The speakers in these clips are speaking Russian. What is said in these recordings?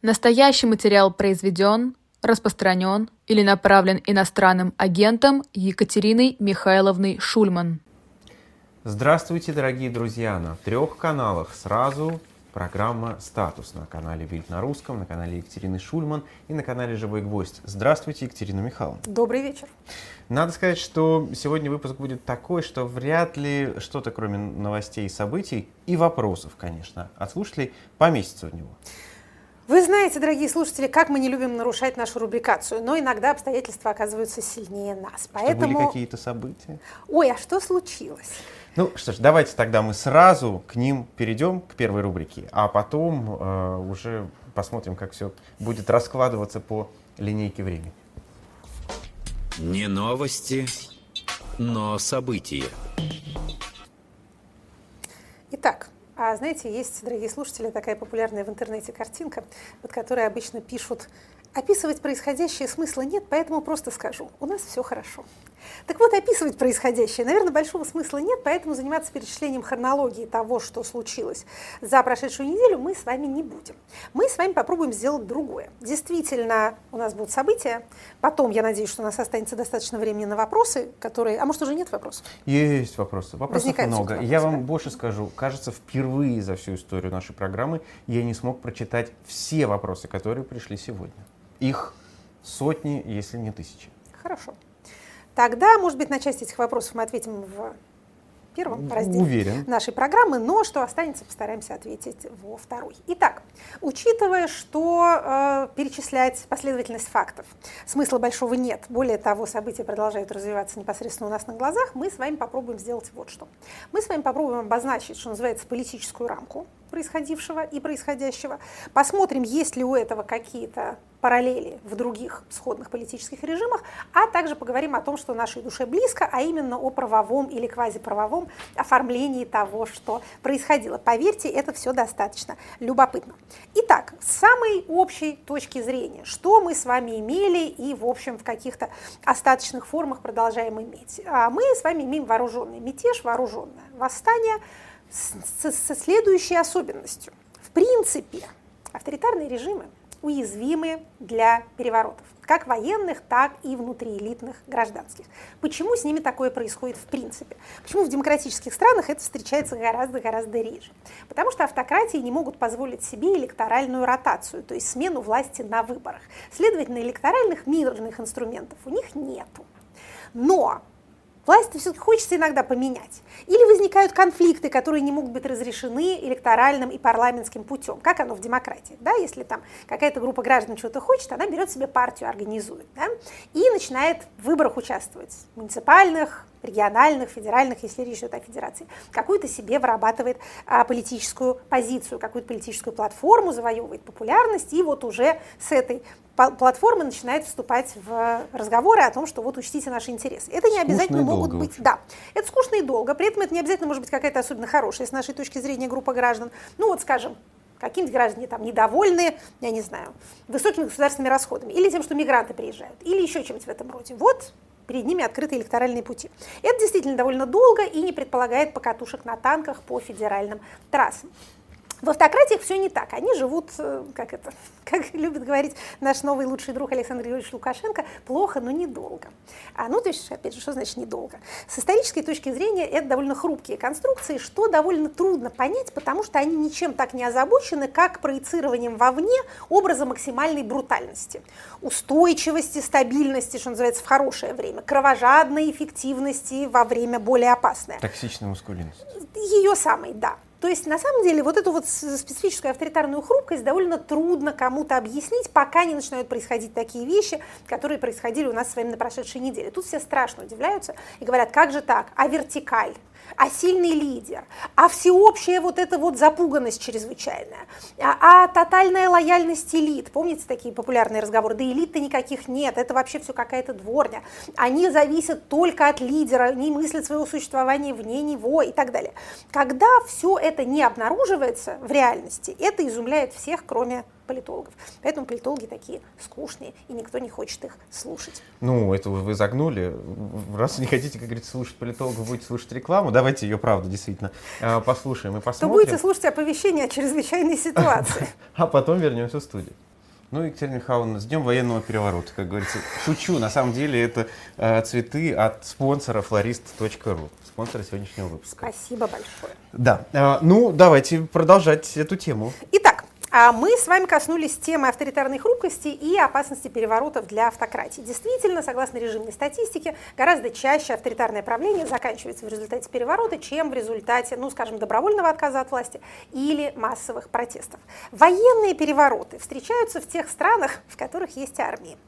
Настоящий материал произведен, распространен или направлен иностранным агентом Екатериной Михайловной Шульман. Здравствуйте, дорогие друзья! На трех каналах сразу программа «Статус» на канале «Вильд на русском», на канале Екатерины Шульман и на канале «Живой гвоздь». Здравствуйте, Екатерина Михайловна. Добрый вечер. Надо сказать, что сегодня выпуск будет такой, что вряд ли что-то, кроме новостей и событий, и вопросов, конечно, от слушателей поместится в него. Вы знаете, дорогие слушатели, как мы не любим нарушать нашу рубрикацию, но иногда обстоятельства оказываются сильнее нас. Поэтому... Что были какие-то события? Ой, а что случилось? Ну что ж, давайте тогда мы сразу к ним перейдем, к первой рубрике, а потом э, уже посмотрим, как все будет раскладываться по линейке времени. Не новости, но события. Итак, а знаете, есть, дорогие слушатели, такая популярная в интернете картинка, под которой обычно пишут «Описывать происходящее смысла нет, поэтому просто скажу, у нас все хорошо». Так вот, описывать происходящее, наверное, большого смысла нет, поэтому заниматься перечислением хронологии того, что случилось за прошедшую неделю, мы с вами не будем. Мы с вами попробуем сделать другое. Действительно, у нас будут события, потом, я надеюсь, что у нас останется достаточно времени на вопросы, которые... А может, уже нет вопросов? Есть вопросы. Вопросов Возникает много. Вопросы, я вам больше скажу. Кажется, впервые за всю историю нашей программы я не смог прочитать все вопросы, которые пришли сегодня. Их сотни, если не тысячи. Хорошо. Тогда, может быть, на часть этих вопросов мы ответим в первом разделе Уверен. нашей программы, но что останется, постараемся ответить во второй. Итак, учитывая, что э, перечислять последовательность фактов смысла большого нет, более того, события продолжают развиваться непосредственно у нас на глазах, мы с вами попробуем сделать вот что. Мы с вами попробуем обозначить, что называется, политическую рамку, происходившего и происходящего. Посмотрим, есть ли у этого какие-то параллели в других сходных политических режимах, а также поговорим о том, что нашей душе близко, а именно о правовом или квазиправовом оформлении того, что происходило. Поверьте, это все достаточно любопытно. Итак, с самой общей точки зрения, что мы с вами имели и, в общем, в каких-то остаточных формах продолжаем иметь. А мы с вами имеем вооруженный мятеж, вооруженное восстание – со следующей особенностью. В принципе, авторитарные режимы уязвимы для переворотов, как военных, так и внутриэлитных гражданских. Почему с ними такое происходит в принципе? Почему в демократических странах это встречается гораздо-гораздо реже? Потому что автократии не могут позволить себе электоральную ротацию, то есть смену власти на выборах. Следовательно, электоральных мирных инструментов у них нету. Но власть все-таки хочется иногда поменять. Или возникают конфликты, которые не могут быть разрешены электоральным и парламентским путем, как оно в демократии. Да? Если там какая-то группа граждан чего-то хочет, она берет себе партию, организует да? и начинает в выборах участвовать, муниципальных, региональных, федеральных, если речь идет о федерации, какую-то себе вырабатывает а, политическую позицию, какую-то политическую платформу, завоевывает популярность, и вот уже с этой платформы начинает вступать в разговоры о том, что вот учтите наши интересы. Это не обязательно могут быть, да, это скучно и долго, при этом это не обязательно может быть какая-то особенно хорошая с нашей точки зрения группа граждан. Ну вот, скажем, какие-нибудь граждане там недовольны, я не знаю, высокими государственными расходами, или тем, что мигранты приезжают, или еще чем-нибудь в этом роде. Вот перед ними открыты электоральные пути. Это действительно довольно долго и не предполагает покатушек на танках по федеральным трассам. В автократиях все не так. Они живут, э, как это, как любит говорить наш новый лучший друг Александр Григорьевич Лукашенко, плохо, но недолго. А, ну, то есть, опять же, что значит недолго? С исторической точки зрения это довольно хрупкие конструкции, что довольно трудно понять, потому что они ничем так не озабочены, как проецированием вовне образа максимальной брутальности, устойчивости, стабильности, что называется, в хорошее время, кровожадной эффективности во время более опасное. Токсичной мускулинности. Ее самой, да. То есть, на самом деле, вот эту вот специфическую авторитарную хрупкость довольно трудно кому-то объяснить, пока не начинают происходить такие вещи, которые происходили у нас с вами на прошедшей неделе. Тут все страшно удивляются и говорят, как же так, а вертикаль? А сильный лидер, а всеобщая вот эта вот запуганность чрезвычайная, а, а тотальная лояльность элит. Помните такие популярные разговоры? Да элит-то никаких нет, это вообще все какая-то дворня. Они зависят только от лидера, не мыслят своего существования вне него и так далее. Когда все это не обнаруживается в реальности, это изумляет всех, кроме политологов. Поэтому политологи такие скучные, и никто не хочет их слушать. Ну, это вы загнули. Раз не хотите, как говорится, слушать политологов, будете слушать рекламу, давайте ее, правда, действительно, э, послушаем и посмотрим. То будете слушать оповещение о чрезвычайной ситуации. А потом вернемся в студию. Ну, Екатерина Михайловна, с Днем военного переворота, как говорится. Шучу, на самом деле это э, цветы от спонсора florist.ru, спонсора сегодняшнего выпуска. Спасибо большое. Да, э, ну давайте продолжать эту тему. Итак, мы с вами коснулись темы авторитарной хрупкости и опасности переворотов для автократии. Действительно, согласно режимной статистике, гораздо чаще авторитарное правление заканчивается в результате переворота, чем в результате, ну, скажем, добровольного отказа от власти или массовых протестов. Военные перевороты встречаются в тех странах, в которых есть армии.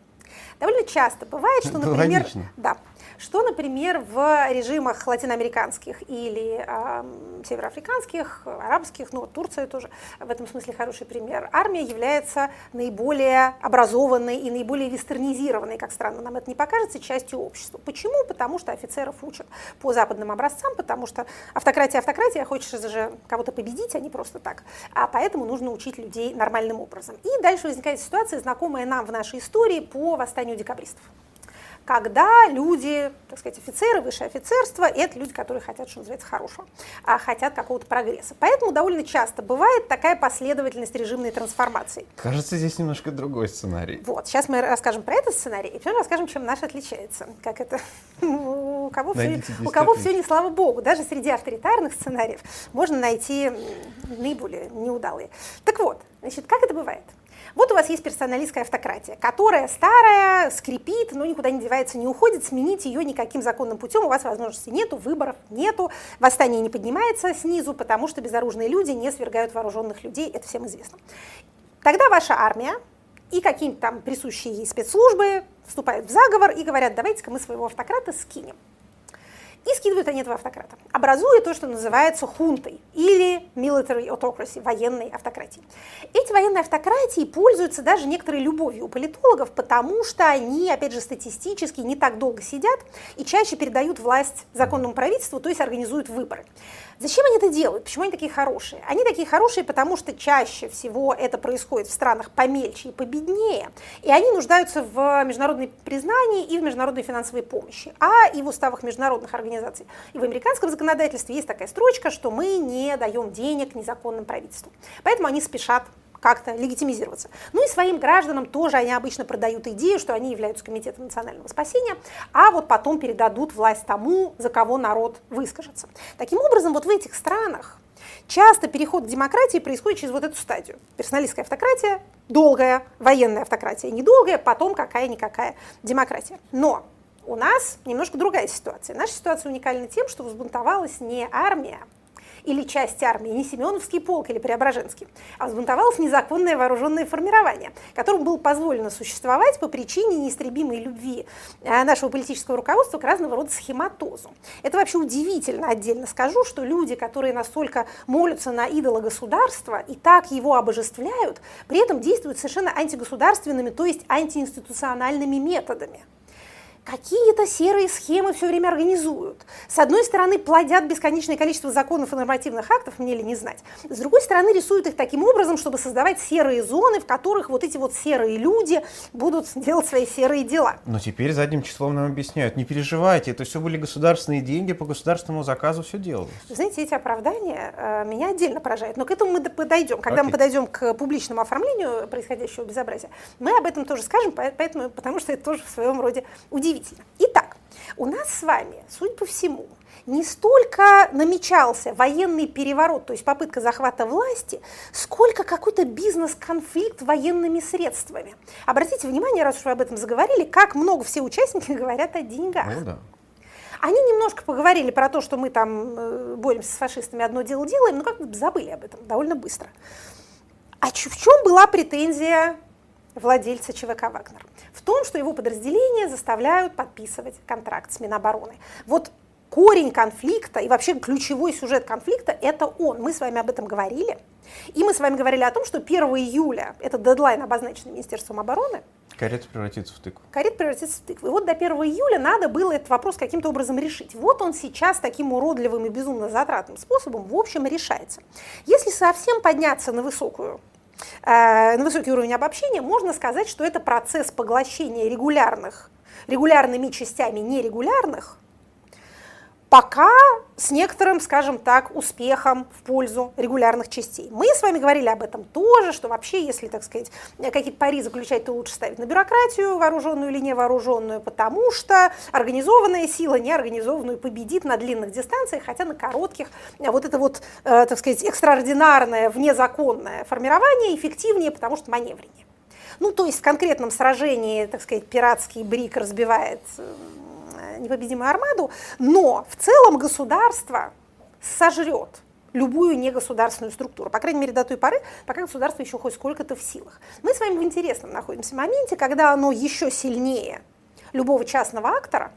Довольно часто бывает, что, например, да, что, например, в режимах латиноамериканских или э, североафриканских, арабских, ну, Турция тоже в этом смысле хороший пример, армия является наиболее образованной и наиболее вестернизированной, как странно нам это не покажется, частью общества. Почему? Потому что офицеров учат по западным образцам, потому что автократия автократия, хочешь же кого-то победить, а не просто так. А поэтому нужно учить людей нормальным образом. И дальше возникает ситуация, знакомая нам в нашей истории по восстанию декабристов когда люди, так сказать, офицеры, высшее офицерство, это люди, которые хотят, что называется, хорошего, а хотят какого-то прогресса. Поэтому довольно часто бывает такая последовательность режимной трансформации. Кажется, здесь немножко другой сценарий. Вот, сейчас мы расскажем про этот сценарий, и потом расскажем, чем наш отличается. Как это, у кого, все, у кого все не слава богу, даже среди авторитарных сценариев можно найти наиболее неудалые. Так вот, значит, как это бывает? Вот у вас есть персоналистская автократия, которая старая, скрипит, но никуда не девается, не уходит, сменить ее никаким законным путем у вас возможности нету, выборов нету, восстание не поднимается снизу, потому что безоружные люди не свергают вооруженных людей, это всем известно. Тогда ваша армия и какие-нибудь там присущие ей спецслужбы вступают в заговор и говорят, давайте-ка мы своего автократа скинем и скидывают они этого автократа, образуя то, что называется хунтой или military autocracy, военной автократией. Эти военные автократии пользуются даже некоторой любовью у политологов, потому что они, опять же, статистически не так долго сидят и чаще передают власть законному правительству, то есть организуют выборы. Зачем они это делают? Почему они такие хорошие? Они такие хорошие, потому что чаще всего это происходит в странах помельче и победнее, и они нуждаются в международной признании и в международной финансовой помощи, а и в уставах международных организаций. И в американском законодательстве есть такая строчка, что мы не даем денег незаконным правительству. Поэтому они спешат как-то легитимизироваться. Ну и своим гражданам тоже они обычно продают идею, что они являются комитетом национального спасения, а вот потом передадут власть тому, за кого народ выскажется. Таким образом, вот в этих странах часто переход к демократии происходит через вот эту стадию. Персоналистская автократия, долгая, военная автократия, недолгая, потом какая-никакая демократия. Но у нас немножко другая ситуация. Наша ситуация уникальна тем, что взбунтовалась не армия, или часть армии, не Семеновский полк или Преображенский, а взбунтовалось незаконное вооруженное формирование, которому было позволено существовать по причине неистребимой любви э, нашего политического руководства к разного рода схематозу. Это вообще удивительно, отдельно скажу, что люди, которые настолько молятся на идола государства и так его обожествляют, при этом действуют совершенно антигосударственными, то есть антиинституциональными методами какие-то серые схемы все время организуют. С одной стороны, плодят бесконечное количество законов и нормативных актов, мне ли не знать. С другой стороны, рисуют их таким образом, чтобы создавать серые зоны, в которых вот эти вот серые люди будут делать свои серые дела. Но теперь задним числом нам объясняют, не переживайте, это все были государственные деньги, по государственному заказу все делалось. Знаете, эти оправдания э, меня отдельно поражают, но к этому мы подойдем. Когда okay. мы подойдем к публичному оформлению происходящего безобразия, мы об этом тоже скажем, поэтому, потому что это тоже в своем роде удивительно удивительно. Итак, у нас с вами, судя по всему, не столько намечался военный переворот, то есть попытка захвата власти, сколько какой-то бизнес-конфликт военными средствами. Обратите внимание, раз уж вы об этом заговорили, как много все участники говорят о деньгах. Ну, да. Они немножко поговорили про то, что мы там э, боремся с фашистами, одно дело делаем, но как-то забыли об этом довольно быстро. А в чем была претензия владельца ЧВК «Вагнер»? В том, что его подразделения заставляют подписывать контракт с Минобороны. Вот корень конфликта и вообще ключевой сюжет конфликта – это он. Мы с вами об этом говорили. И мы с вами говорили о том, что 1 июля, это дедлайн, обозначенный Министерством обороны, Карета превратится в тыкву. Карета превратится в тыкву. И вот до 1 июля надо было этот вопрос каким-то образом решить. Вот он сейчас таким уродливым и безумно затратным способом, в общем, решается. Если совсем подняться на высокую Э, на высокий уровень обобщения, можно сказать, что это процесс поглощения регулярных, регулярными частями нерегулярных пока с некоторым, скажем так, успехом в пользу регулярных частей. Мы с вами говорили об этом тоже, что вообще, если, так сказать, какие-то пари заключать, то лучше ставить на бюрократию, вооруженную или невооруженную, потому что организованная сила неорганизованную победит на длинных дистанциях, хотя на коротких вот это вот, э, так сказать, экстраординарное, внезаконное формирование эффективнее, потому что маневреннее. Ну, то есть в конкретном сражении, так сказать, пиратский брик разбивает непобедимую армаду, но в целом государство сожрет любую негосударственную структуру, по крайней мере до той поры, пока государство еще хоть сколько-то в силах. Мы с вами в интересном находимся моменте, когда оно еще сильнее любого частного актора,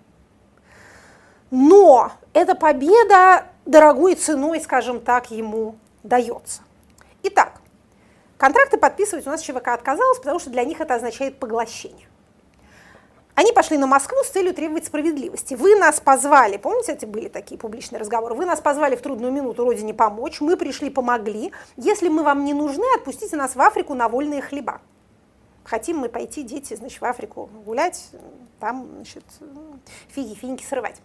но эта победа дорогой ценой, скажем так, ему дается. Итак, контракты подписывать у нас ЧВК отказалась, потому что для них это означает поглощение. Они пошли на Москву с целью требовать справедливости. Вы нас позвали, помните, эти были такие публичные разговоры, вы нас позвали в трудную минуту Родине помочь, мы пришли, помогли. Если мы вам не нужны, отпустите нас в Африку на вольные хлеба. Хотим мы пойти, дети, значит, в Африку гулять, там, значит, фиги, финики срывать.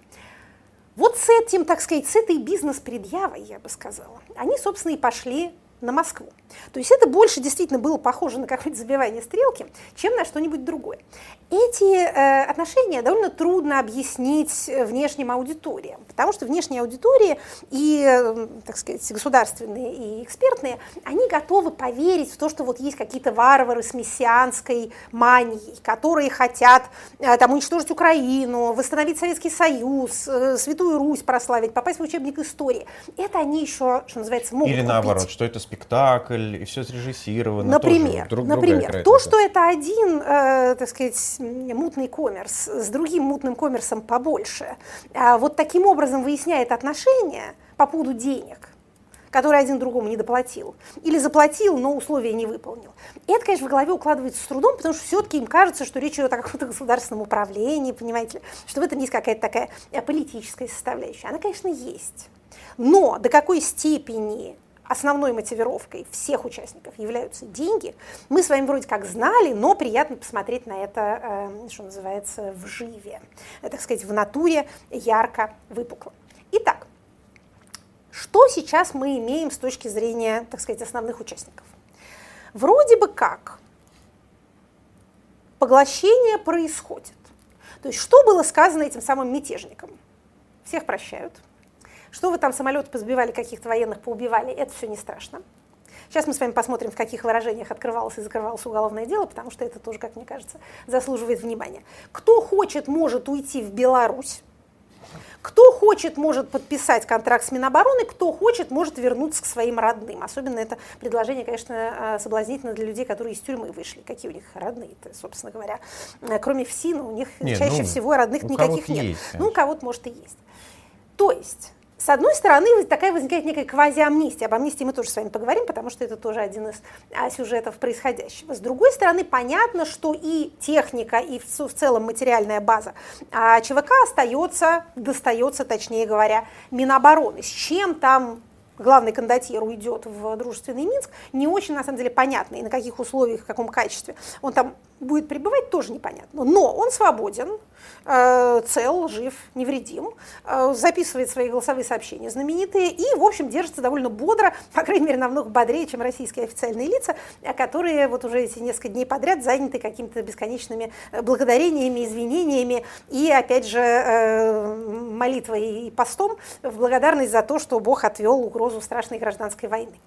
Вот с этим, так сказать, с этой бизнес-предъявой, я бы сказала, они, собственно, и пошли на Москву. То есть это больше действительно было похоже на какое-то забивание стрелки, чем на что-нибудь другое. Эти э, отношения довольно трудно объяснить внешним аудиториям, потому что внешние аудитории и, э, так сказать, государственные и экспертные, они готовы поверить в то, что вот есть какие-то варвары с мессианской манией, которые хотят э, там уничтожить Украину, восстановить Советский Союз, э, Святую Русь прославить, попасть в учебник истории. Это они еще, что называется, могут Или купить. наоборот, что это спектакль, и все срежиссировано. Например, тоже, друг, например то, что это один, э, так сказать, мутный коммерс с другим мутным коммерсом побольше, э, вот таким образом выясняет отношения по поводу денег, которые один другому не доплатил, или заплатил, но условия не выполнил. Это, конечно, в голове укладывается с трудом, потому что все-таки им кажется, что речь идет о каком-то государственном управлении, понимаете что в этом есть какая-то такая э, политическая составляющая. Она, конечно, есть. Но до какой степени основной мотивировкой всех участников являются деньги, мы с вами вроде как знали, но приятно посмотреть на это, э, что называется, в живе, э, так сказать, в натуре ярко выпукло. Итак, что сейчас мы имеем с точки зрения, так сказать, основных участников? Вроде бы как поглощение происходит. То есть что было сказано этим самым мятежникам? Всех прощают – что вы там самолеты позбивали, каких-то военных поубивали, это все не страшно. Сейчас мы с вами посмотрим, в каких выражениях открывалось и закрывалось уголовное дело, потому что это тоже, как мне кажется, заслуживает внимания. Кто хочет, может уйти в Беларусь. Кто хочет, может подписать контракт с Минобороны, кто хочет, может вернуться к своим родным. Особенно это предложение, конечно, а, соблазнительно для людей, которые из тюрьмы вышли. Какие у них родные-то, собственно говоря. Э, кроме ФСИНа у них не, чаще ну, всего родных никаких нет. Есть, ну, у кого-то, может, и есть. То есть с одной стороны, такая возникает некая квазиамнистия. Об амнистии мы тоже с вами поговорим, потому что это тоже один из а, сюжетов происходящего. С другой стороны, понятно, что и техника, и в, целом материальная база а, ЧВК остается, достается, точнее говоря, Минобороны. С чем там главный кондотьер уйдет в дружественный Минск, не очень, на самом деле, понятно, и на каких условиях, в каком качестве он там будет пребывать, тоже непонятно. Но он свободен, Э, цел, жив, невредим, э, записывает свои голосовые сообщения знаменитые и, в общем, держится довольно бодро, по крайней мере, намного бодрее, чем российские официальные лица, э, которые вот уже эти несколько дней подряд заняты какими-то бесконечными благодарениями, извинениями и, опять же, молитвой и постом в благодарность за то, что Бог отвел угрозу страшной гражданской войны.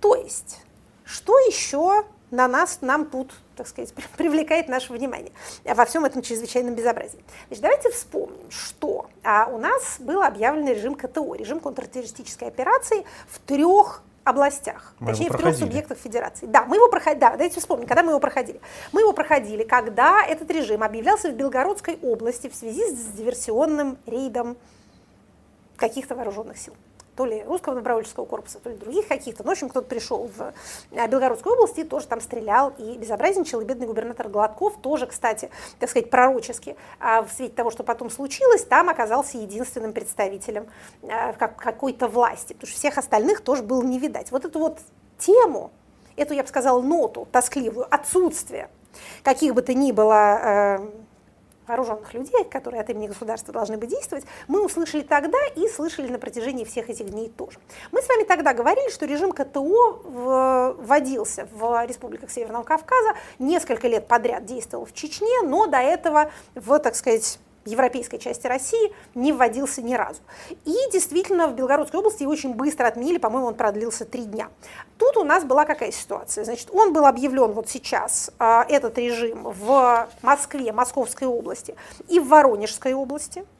То есть, что еще на нас, нам тут, так сказать, привлекает наше внимание во всем этом чрезвычайном безобразии. Значит, давайте вспомним, что а, у нас был объявлен режим КТО, режим контртеррористической операции в трех областях, мы точнее в трех субъектах федерации. Да, мы его проходили, да, давайте вспомним, когда мы его проходили. Мы его проходили, когда этот режим объявлялся в Белгородской области в связи с диверсионным рейдом каких-то вооруженных сил то ли русского добровольческого корпуса, то ли других каких-то. Ну, в общем, кто-то пришел в э, Белгородскую область и тоже там стрелял и безобразничал. И бедный губернатор Гладков тоже, кстати, так сказать, пророчески, а в свете того, что потом случилось, там оказался единственным представителем э, какой-то власти, потому что всех остальных тоже было не видать. Вот эту вот тему, эту, я бы сказала, ноту тоскливую, отсутствие каких бы то ни было э, вооруженных людей, которые от имени государства должны бы действовать, мы услышали тогда и слышали на протяжении всех этих дней тоже. Мы с вами тогда говорили, что режим КТО вводился в республиках Северного Кавказа, несколько лет подряд действовал в Чечне, но до этого в, так сказать, европейской части России не вводился ни разу. И действительно в Белгородской области его очень быстро отменили, по-моему, он продлился три дня. Тут у нас была какая ситуация? Значит, он был объявлен вот сейчас, а, этот режим, в Москве, Московской области и в Воронежской области –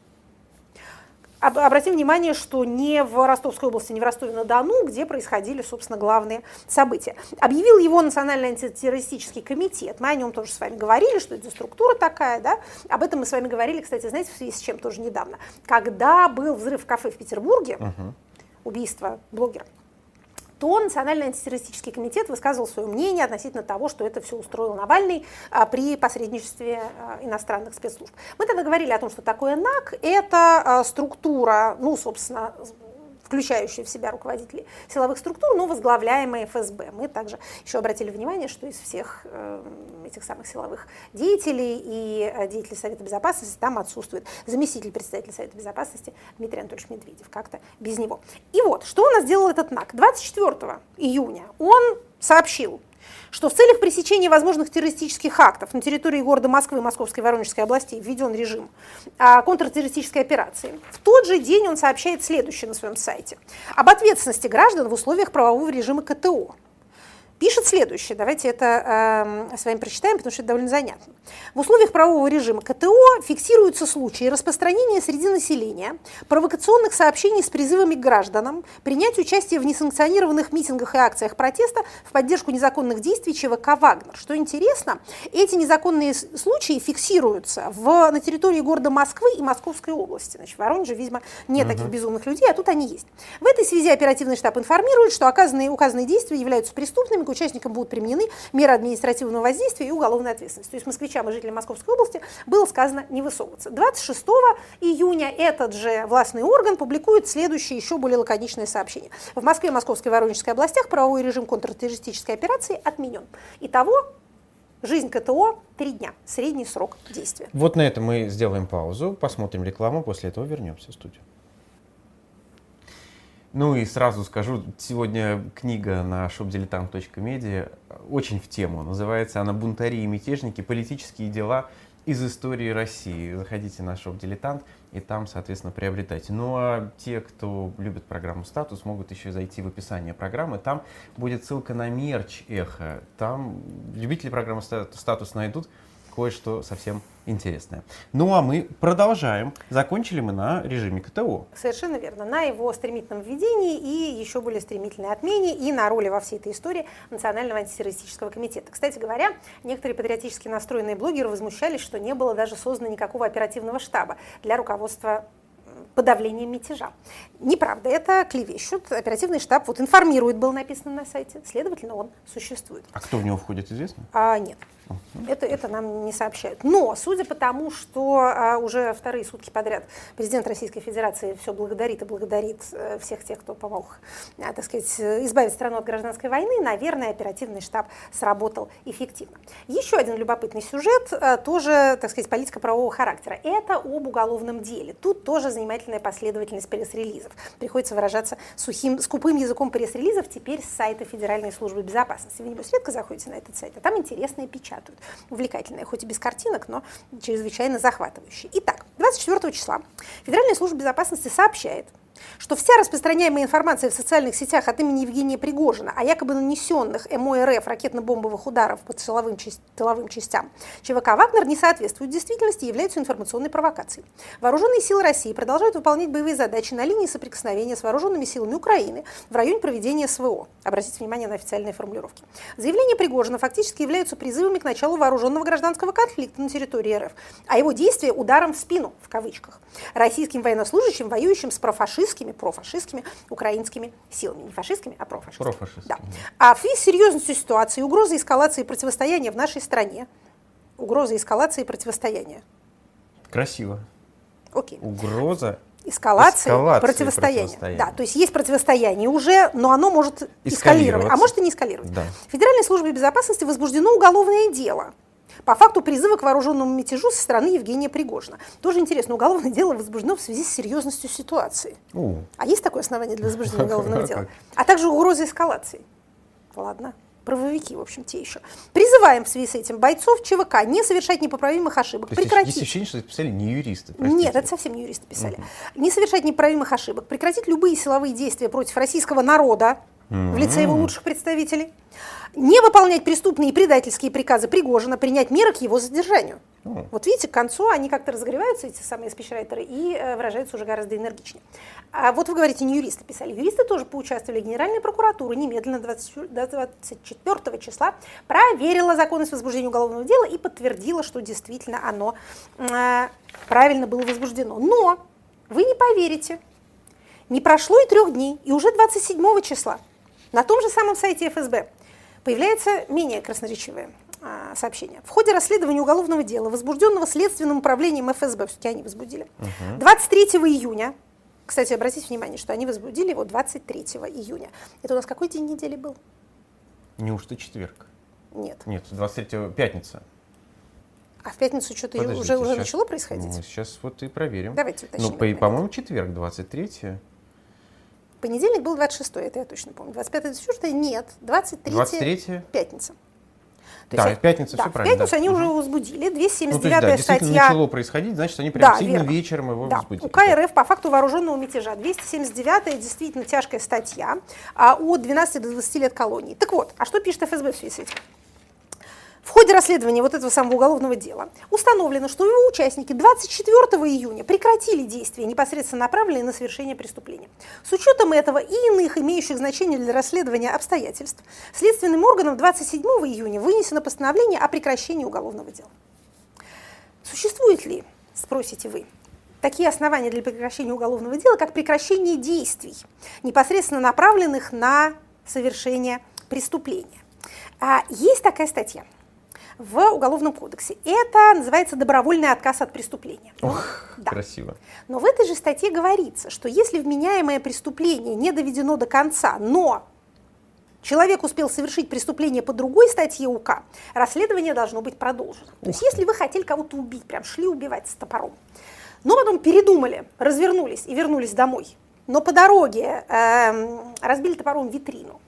Обратим внимание, что не в Ростовской области, не в Ростове-на-Дону, где происходили, собственно, главные события. Объявил его Национальный антитеррористический комитет. Мы о нем тоже с вами говорили, что это структура такая, да. Об этом мы с вами говорили, кстати, знаете, в связи с чем тоже недавно. Когда был взрыв в кафе в Петербурге, угу. убийство блогера, то Национальный антитеррористический комитет высказывал свое мнение относительно того, что это все устроил Навальный а, при посредничестве а, иностранных спецслужб. Мы тогда говорили о том, что такое НАК – это а, структура, ну, собственно, включающие в себя руководителей силовых структур, но возглавляемые ФСБ. Мы также еще обратили внимание, что из всех э, этих самых силовых деятелей и э, деятелей Совета Безопасности там отсутствует заместитель председателя Совета Безопасности Дмитрий Анатольевич Медведев. Как-то без него. И вот, что у нас сделал этот НАК? 24 июня он сообщил что в целях пресечения возможных террористических актов на территории города Москвы, Московской и Воронежской областей введен режим а, контртеррористической операции. В тот же день он сообщает следующее на своем сайте. Об ответственности граждан в условиях правового режима КТО пишет следующее. Давайте это э, с вами прочитаем, потому что это довольно занятно. В условиях правового режима КТО фиксируются случаи распространения среди населения провокационных сообщений с призывами к гражданам принять участие в несанкционированных митингах и акциях протеста в поддержку незаконных действий ЧВК «Вагнер». Что интересно, эти незаконные случаи фиксируются в, на территории города Москвы и Московской области. Значит, в Воронеже, видимо, нет угу. таких безумных людей, а тут они есть. В этой связи оперативный штаб информирует, что оказанные, указанные действия являются преступными, к участникам будут применены меры административного воздействия и уголовной ответственности. То есть москвичам и жителям Московской области было сказано не высовываться. 26 июня этот же властный орган публикует следующее еще более лаконичное сообщение. В Москве, Московской и Воронежской областях правовой режим контртеррористической операции отменен. Итого Жизнь КТО – три дня, средний срок действия. Вот на этом мы сделаем паузу, посмотрим рекламу, после этого вернемся в студию. Ну и сразу скажу, сегодня книга на shopdiletant.media очень в тему. Называется она «Бунтари и мятежники. Политические дела из истории России». Заходите на «Дилетант» и там, соответственно, приобретайте. Ну а те, кто любит программу «Статус», могут еще зайти в описание программы. Там будет ссылка на мерч «Эхо». Там любители программы «Статус» найдут кое-что совсем интересное. Ну а мы продолжаем. Закончили мы на режиме КТО. Совершенно верно. На его стремительном введении и еще более стремительной отмене и на роли во всей этой истории Национального антитеррористического комитета. Кстати говоря, некоторые патриотически настроенные блогеры возмущались, что не было даже создано никакого оперативного штаба для руководства подавлением мятежа. Неправда, это клевещут. Оперативный штаб вот информирует, был написано на сайте, следовательно, он существует. А кто в него входит, известно? А, нет. Это, это нам не сообщают. Но, судя по тому, что а, уже вторые сутки подряд президент Российской Федерации все благодарит и благодарит а, всех тех, кто помог, а, так сказать, избавить страну от гражданской войны, наверное, оперативный штаб сработал эффективно. Еще один любопытный сюжет, а, тоже, так сказать, политика правового характера. Это об уголовном деле. Тут тоже занимательная последовательность пресс-релизов. Приходится выражаться сухим, скупым языком пресс-релизов теперь с сайта Федеральной службы безопасности. Вы, небось, редко заходите на этот сайт, а там интересные печати печатают. Увлекательная, хоть и без картинок, но чрезвычайно захватывающая. Итак, 24 числа Федеральная служба безопасности сообщает, что вся распространяемая информация в социальных сетях от имени Евгения Пригожина о якобы нанесенных МОРФ ракетно-бомбовых ударов по тыловым, тыловым частям ЧВК «Вагнер» не соответствует действительности и являются информационной провокацией. Вооруженные силы России продолжают выполнять боевые задачи на линии соприкосновения с вооруженными силами Украины в районе проведения СВО. Обратите внимание на официальные формулировки. Заявления Пригожина фактически являются призывами к началу вооруженного гражданского конфликта на территории РФ, а его действия ударом в спину, в кавычках, российским военнослужащим, воюющим с профашистами фашистскими, профашистскими украинскими силами. Не фашистскими, а профашистскими. Профашистскими. Да. А в связи с серьезностью ситуации, угрозы эскалации противостояния в нашей стране, угроза эскалации противостояния. Красиво. Окей. Угроза эскалации, эскалации противостояния. противостояния. Да, то есть есть противостояние уже, но оно может эскалировать, а может и не эскалировать. Да. Федеральной службе безопасности возбуждено уголовное дело по факту призыва к вооруженному мятежу со стороны Евгения Пригожина. Тоже интересно, уголовное дело возбуждено в связи с серьезностью ситуации. О. А есть такое основание для возбуждения уголовного дела? А также угроза эскалации. Ладно правовики, в общем, те еще. Призываем в связи с этим бойцов ЧВК не совершать непоправимых ошибок, То прекратить... Есть ощущение, что это писали не юристы, простите. Нет, это совсем не юристы писали. Угу. Не совершать непоправимых ошибок, прекратить любые силовые действия против российского народа, в лице его лучших представителей, не выполнять преступные и предательские приказы Пригожина, принять меры к его задержанию. Вот видите, к концу они как-то разогреваются, эти самые спичрайтеры, и э, выражаются уже гораздо энергичнее. А вот вы говорите, не юристы писали. Юристы тоже поучаствовали. Генеральная прокуратура немедленно 20, 24 числа проверила законность возбуждения уголовного дела и подтвердила, что действительно оно э, правильно было возбуждено. Но вы не поверите, не прошло и трех дней, и уже 27 числа на том же самом сайте ФСБ появляется менее красноречивое а, сообщение. В ходе расследования уголовного дела, возбужденного Следственным управлением ФСБ, все-таки они возбудили, угу. 23 июня, кстати, обратите внимание, что они возбудили его 23 июня. Это у нас какой день недели был? Неужто четверг? Нет. Нет, 23 пятница. А в пятницу что-то уже, уже начало происходить? Ну, сейчас вот и проверим. Давайте уточним. Ну, по, по-моему, четверг, 23 Понедельник был 26 это я точно помню. 25 24 нет, 23 23 пятница. То да, есть, пятница, да, все правильно. В пятницу да. они угу. уже возбудили, 279 ну, есть, да, статья. начало происходить, значит, они прям да, сильно верно. вечером его да. возбудили. УК РФ по факту вооруженного мятежа. 279 действительно тяжкая статья а, от 12 до 20 лет колонии. Так вот, а что пишет ФСБ в связи с этим? В ходе расследования вот этого самого уголовного дела установлено, что его участники 24 июня прекратили действия, непосредственно направленные на совершение преступления. С учетом этого и иных имеющих значение для расследования обстоятельств, следственным органам 27 июня вынесено постановление о прекращении уголовного дела. Существует ли, спросите вы, такие основания для прекращения уголовного дела, как прекращение действий, непосредственно направленных на совершение преступления? А есть такая статья – в Уголовном кодексе. Это называется добровольный отказ от преступления. Ох, да. красиво. Но в этой же статье говорится, что если вменяемое преступление не доведено до конца, но человек успел совершить преступление по другой статье УК, расследование должно быть продолжено. То есть если вы хотели кого-то убить, прям шли убивать с топором, но потом передумали, развернулись и вернулись домой, но по дороге э, разбили топором витрину,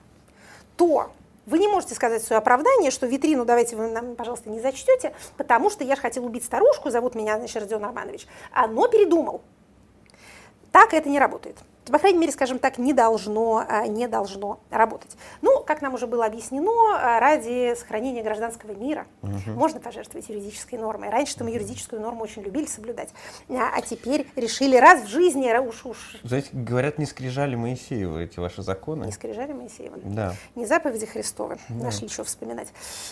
то вы не можете сказать свое оправдание, что витрину давайте вы нам, пожалуйста, не зачтете, потому что я же хотел убить старушку, зовут меня, значит, Родион Романович, но передумал. Так это не работает по крайней мере, скажем так, не должно, а, не должно работать. Ну, как нам уже было объяснено, а, ради сохранения гражданского мира угу. можно пожертвовать юридической нормой. Раньше мы юридическую норму очень любили соблюдать, а, а теперь решили раз в жизни, уж уж. Знаете, говорят, не скрижали Моисеева эти ваши законы. Не скрижали Моисеева. Да. Не заповеди Христовы. Да. Нашли что вспоминать.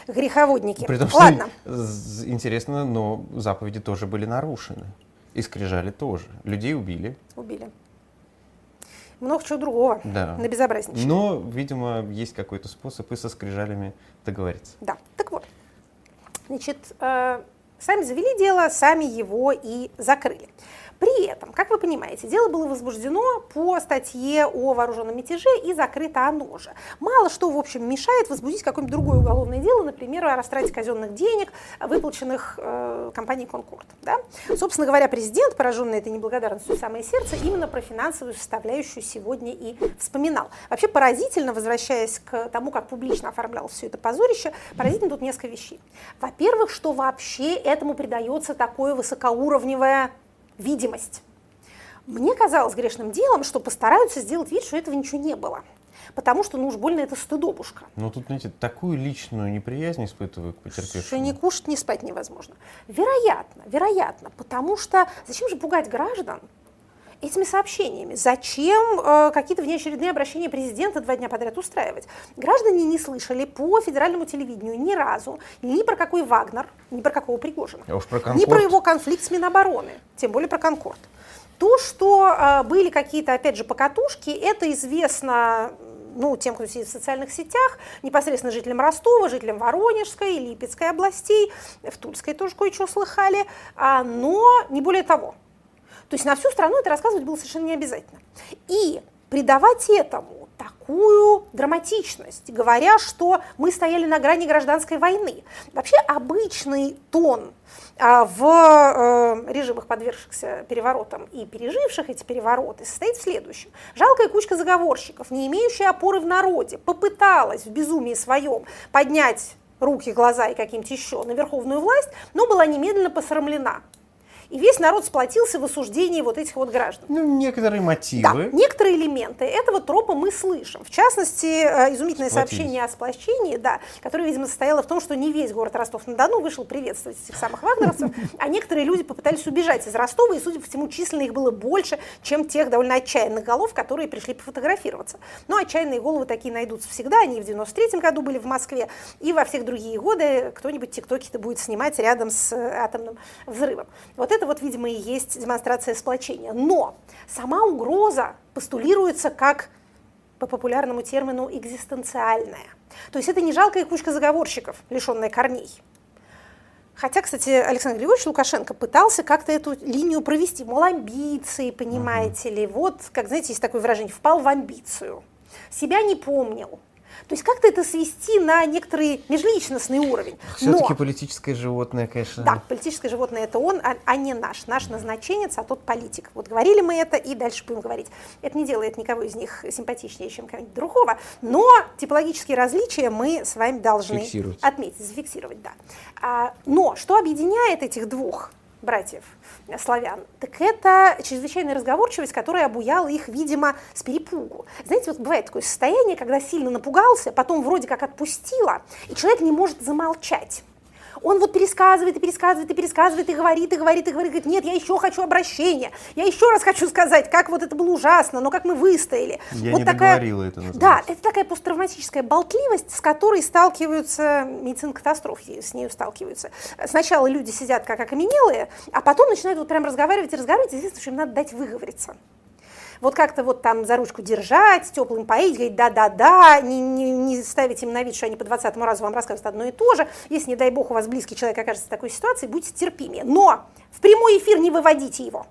Греховодники. При том, Ладно. Что, интересно, но заповеди тоже были нарушены. И скрижали тоже. Людей убили. Убили много чего другого да. на безобразничать. Но, видимо, есть какой-то способ и со скрижалями договориться. Да, так вот. Значит, э, сами завели дело, сами его и закрыли. При этом, как вы понимаете, дело было возбуждено по статье о вооруженном мятеже и закрыто оно же. Мало что, в общем, мешает возбудить какое-нибудь другое уголовное дело, например, о растрате казенных денег, выплаченных э, компанией «Конкорд». Да? Собственно говоря, президент, пораженный этой неблагодарностью в самое сердце, именно про финансовую составляющую сегодня и вспоминал. Вообще поразительно, возвращаясь к тому, как публично оформлялось все это позорище, поразительно тут несколько вещей. Во-первых, что вообще этому придается такое высокоуровневое видимость. Мне казалось грешным делом, что постараются сделать вид, что этого ничего не было. Потому что, ну уж больно это стыдобушка. Ну тут, знаете, такую личную неприязнь испытываю к потерпевшему. Что не кушать, не спать невозможно. Вероятно, вероятно. Потому что зачем же пугать граждан? Этими сообщениями. Зачем э, какие-то внеочередные обращения президента два дня подряд устраивать? Граждане не слышали по федеральному телевидению ни разу ни про какой Вагнер, ни про какого Пригожина, а про ни про его конфликт с Минобороны, тем более про Конкорд. То, что э, были какие-то, опять же, покатушки, это известно ну, тем, кто сидит в социальных сетях, непосредственно жителям Ростова, жителям Воронежской, Липецкой областей, в Тульской тоже кое-что слыхали, а, но не более того. То есть на всю страну это рассказывать было совершенно не обязательно. И придавать этому такую драматичность, говоря, что мы стояли на грани гражданской войны. Вообще обычный тон а, в э, режимах, подвергшихся переворотам и переживших эти перевороты, состоит в следующем. Жалкая кучка заговорщиков, не имеющая опоры в народе, попыталась в безумии своем поднять руки, глаза и каким-то еще на верховную власть, но была немедленно посрамлена и весь народ сплотился в осуждении вот этих вот граждан. Ну, некоторые мотивы. Да, некоторые элементы этого тропа мы слышим. В частности, э, изумительное сообщение о сплощении, да, которое, видимо, состояло в том, что не весь город Ростов-на-Дону вышел приветствовать этих самых вагнеровцев, а некоторые люди попытались убежать из Ростова, и, судя по всему, численно их было больше, чем тех довольно отчаянных голов, которые пришли пофотографироваться. Но отчаянные головы такие найдутся всегда, они в 93 году были в Москве, и во всех другие годы кто-нибудь тиктоки-то будет снимать рядом с э, атомным взрывом. Вот это вот, видимо, и есть демонстрация сплочения. Но сама угроза постулируется как по популярному термину экзистенциальная. То есть это не жалкая кучка заговорщиков, лишенная корней. Хотя, кстати, Александр Григорьевич Лукашенко пытался как-то эту линию провести. Мол, амбиции, понимаете ли. Вот, как, знаете, есть такое выражение, впал в амбицию. Себя не помнил. То есть как-то это свести на некоторый межличностный уровень. Все-таки политическое животное, конечно. Да, политическое животное это он, а, а не наш. Наш назначенец, а тот политик. Вот говорили мы это и дальше будем говорить. Это не делает никого из них симпатичнее, чем кого-нибудь другого, но типологические различия мы с вами должны отметить, зафиксировать. Да. А, но что объединяет этих двух братьев славян, так это чрезвычайная разговорчивость, которая обуяла их, видимо, с перепугу. Знаете, вот бывает такое состояние, когда сильно напугался, потом вроде как отпустило, и человек не может замолчать. Он вот пересказывает и пересказывает и пересказывает и говорит, и говорит, и говорит, говорит, нет, я еще хочу обращения, я еще раз хочу сказать, как вот это было ужасно, но как мы выстояли. Я вот не такая, договорила это называется. Да, это такая посттравматическая болтливость, с которой сталкиваются медицинские катастрофы, с нею сталкиваются. Сначала люди сидят как окаменелые, а потом начинают вот прям разговаривать и разговаривать, и здесь им надо дать выговориться вот как-то вот там за ручку держать, теплым поить, говорить да-да-да, не, не, не ставить им на вид, что они по 20 разу вам рассказывают одно и то же. Если, не дай бог, у вас близкий человек окажется в такой ситуации, будьте терпимее. Но в прямой эфир не выводите его.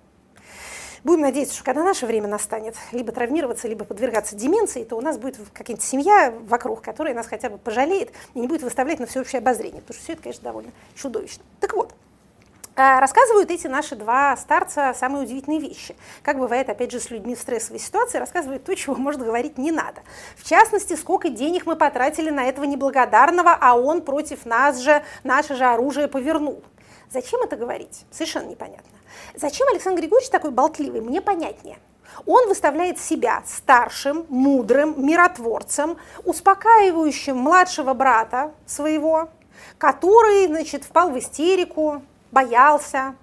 Будем надеяться, что когда наше время настанет, либо травмироваться, либо подвергаться деменции, то у нас будет какая-нибудь семья вокруг, которая нас хотя бы пожалеет и не будет выставлять на всеобщее обозрение, потому что все это, конечно, довольно чудовищно. Так вот, рассказывают эти наши два старца самые удивительные вещи. Как бывает, опять же, с людьми в стрессовой ситуации, рассказывают то, чего, может, говорить не надо. В частности, сколько денег мы потратили на этого неблагодарного, а он против нас же, наше же оружие повернул. Зачем это говорить? Совершенно непонятно. Зачем Александр Григорьевич такой болтливый? Мне понятнее. Он выставляет себя старшим, мудрым, миротворцем, успокаивающим младшего брата своего, который, значит, впал в истерику, боялся,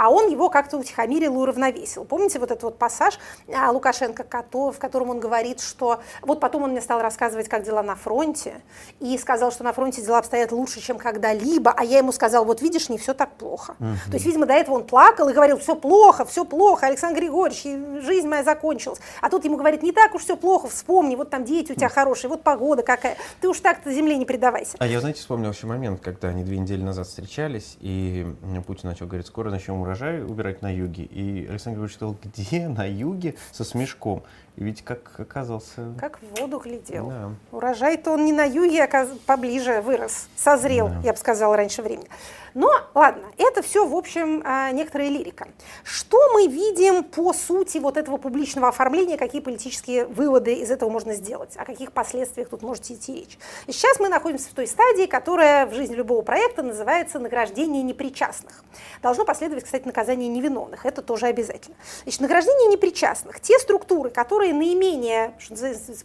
а он его как-то утихомирил и уравновесил. Помните вот этот вот пассаж а, Лукашенко, в котором он говорит, что вот потом он мне стал рассказывать, как дела на фронте, и сказал, что на фронте дела обстоят лучше, чем когда-либо, а я ему сказал, вот видишь, не все так плохо. Угу. То есть, видимо, до этого он плакал и говорил, все плохо, все плохо, Александр Григорьевич, жизнь моя закончилась. А тут ему говорит, не так уж все плохо, вспомни, вот там дети у тебя хорошие, вот погода какая, ты уж так-то земле не предавайся. А я, знаете, вспомнил еще момент, когда они две недели назад встречались, и Путин начал говорить, скоро начнем урожай убирать на юге. И Александр Григорьевич сказал, где на юге со смешком? И ведь как оказался... Как в воду глядел. Да. Урожай-то он не на юге, а поближе вырос, созрел, да. я бы сказала, раньше времени. Но ладно, это все, в общем, а, некоторая лирика. Что мы видим по сути вот этого публичного оформления, какие политические выводы из этого можно сделать, о каких последствиях тут можете идти речь? И сейчас мы находимся в той стадии, которая в жизни любого проекта называется награждение непричастных. Должно последовать, кстати, наказание невиновных, это тоже обязательно. Значит, награждение непричастных, те структуры, которые наименее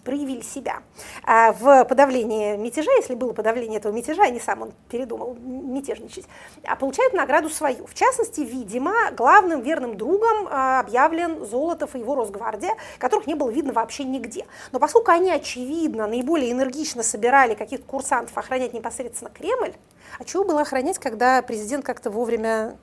проявили себя а, в подавлении мятежа, если было подавление этого мятежа, а не сам он передумал мятежничать, получают награду свою. В частности, видимо, главным верным другом а, объявлен Золотов и его Росгвардия, которых не было видно вообще нигде. Но поскольку они, очевидно, наиболее энергично собирали каких-то курсантов охранять непосредственно Кремль, а чего было охранять, когда президент как-то вовремя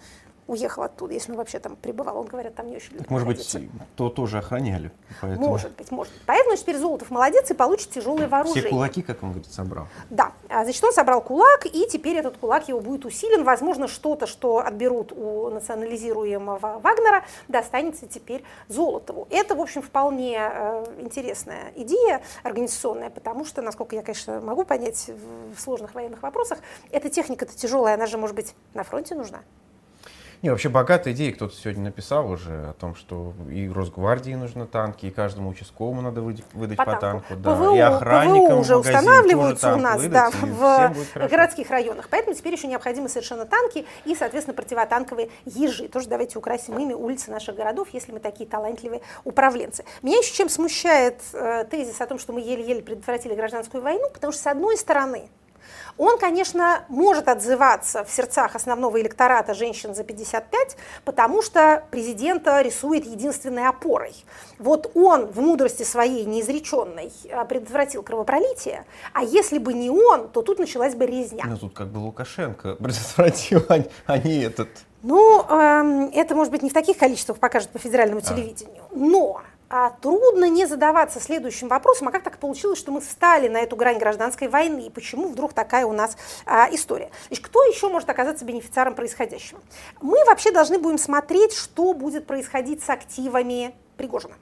уехал оттуда, если он вообще там пребывал. Он, говорят, там не очень любит Может быть, то тоже охраняли. Поэтому... Может быть, может. Поэтому теперь Золотов молодец и получит тяжелое вооружение. Все кулаки, как он говорит, собрал. Да. А, значит, он собрал кулак, и теперь этот кулак его будет усилен. Возможно, что-то, что отберут у национализируемого Вагнера, достанется теперь Золотову. Это, в общем, вполне э, интересная идея организационная, потому что, насколько я, конечно, могу понять в сложных военных вопросах, эта техника-то тяжелая, она же, может быть, на фронте нужна. Не, вообще богатая идея. Кто-то сегодня написал уже о том, что и Росгвардии нужны танки, и каждому участковому надо выдать, по, по танку. Да. ПВО, и охранникам ПВО уже устанавливаются у нас выдать, да, в городских районах. Поэтому теперь еще необходимы совершенно танки и, соответственно, противотанковые ежи. Тоже давайте украсим ими улицы наших городов, если мы такие талантливые управленцы. Меня еще чем смущает э, тезис о том, что мы еле-еле предотвратили гражданскую войну, потому что, с одной стороны, он, конечно, может отзываться в сердцах основного электората женщин за 55, потому что президента рисует единственной опорой. Вот он в мудрости своей неизреченной э, предотвратил кровопролитие, а если бы не он, то тут началась бы резня. Ну тут как бы Лукашенко предотвратил, а, а не этот. Ну, э, это, может быть, не в таких количествах покажут по федеральному а. телевидению, но а трудно не задаваться следующим вопросом, а как так получилось, что мы встали на эту грань гражданской войны, и почему вдруг такая у нас а, история. Значит, кто еще может оказаться бенефициаром происходящего? Мы вообще должны будем смотреть, что будет происходить с активами Пригожина.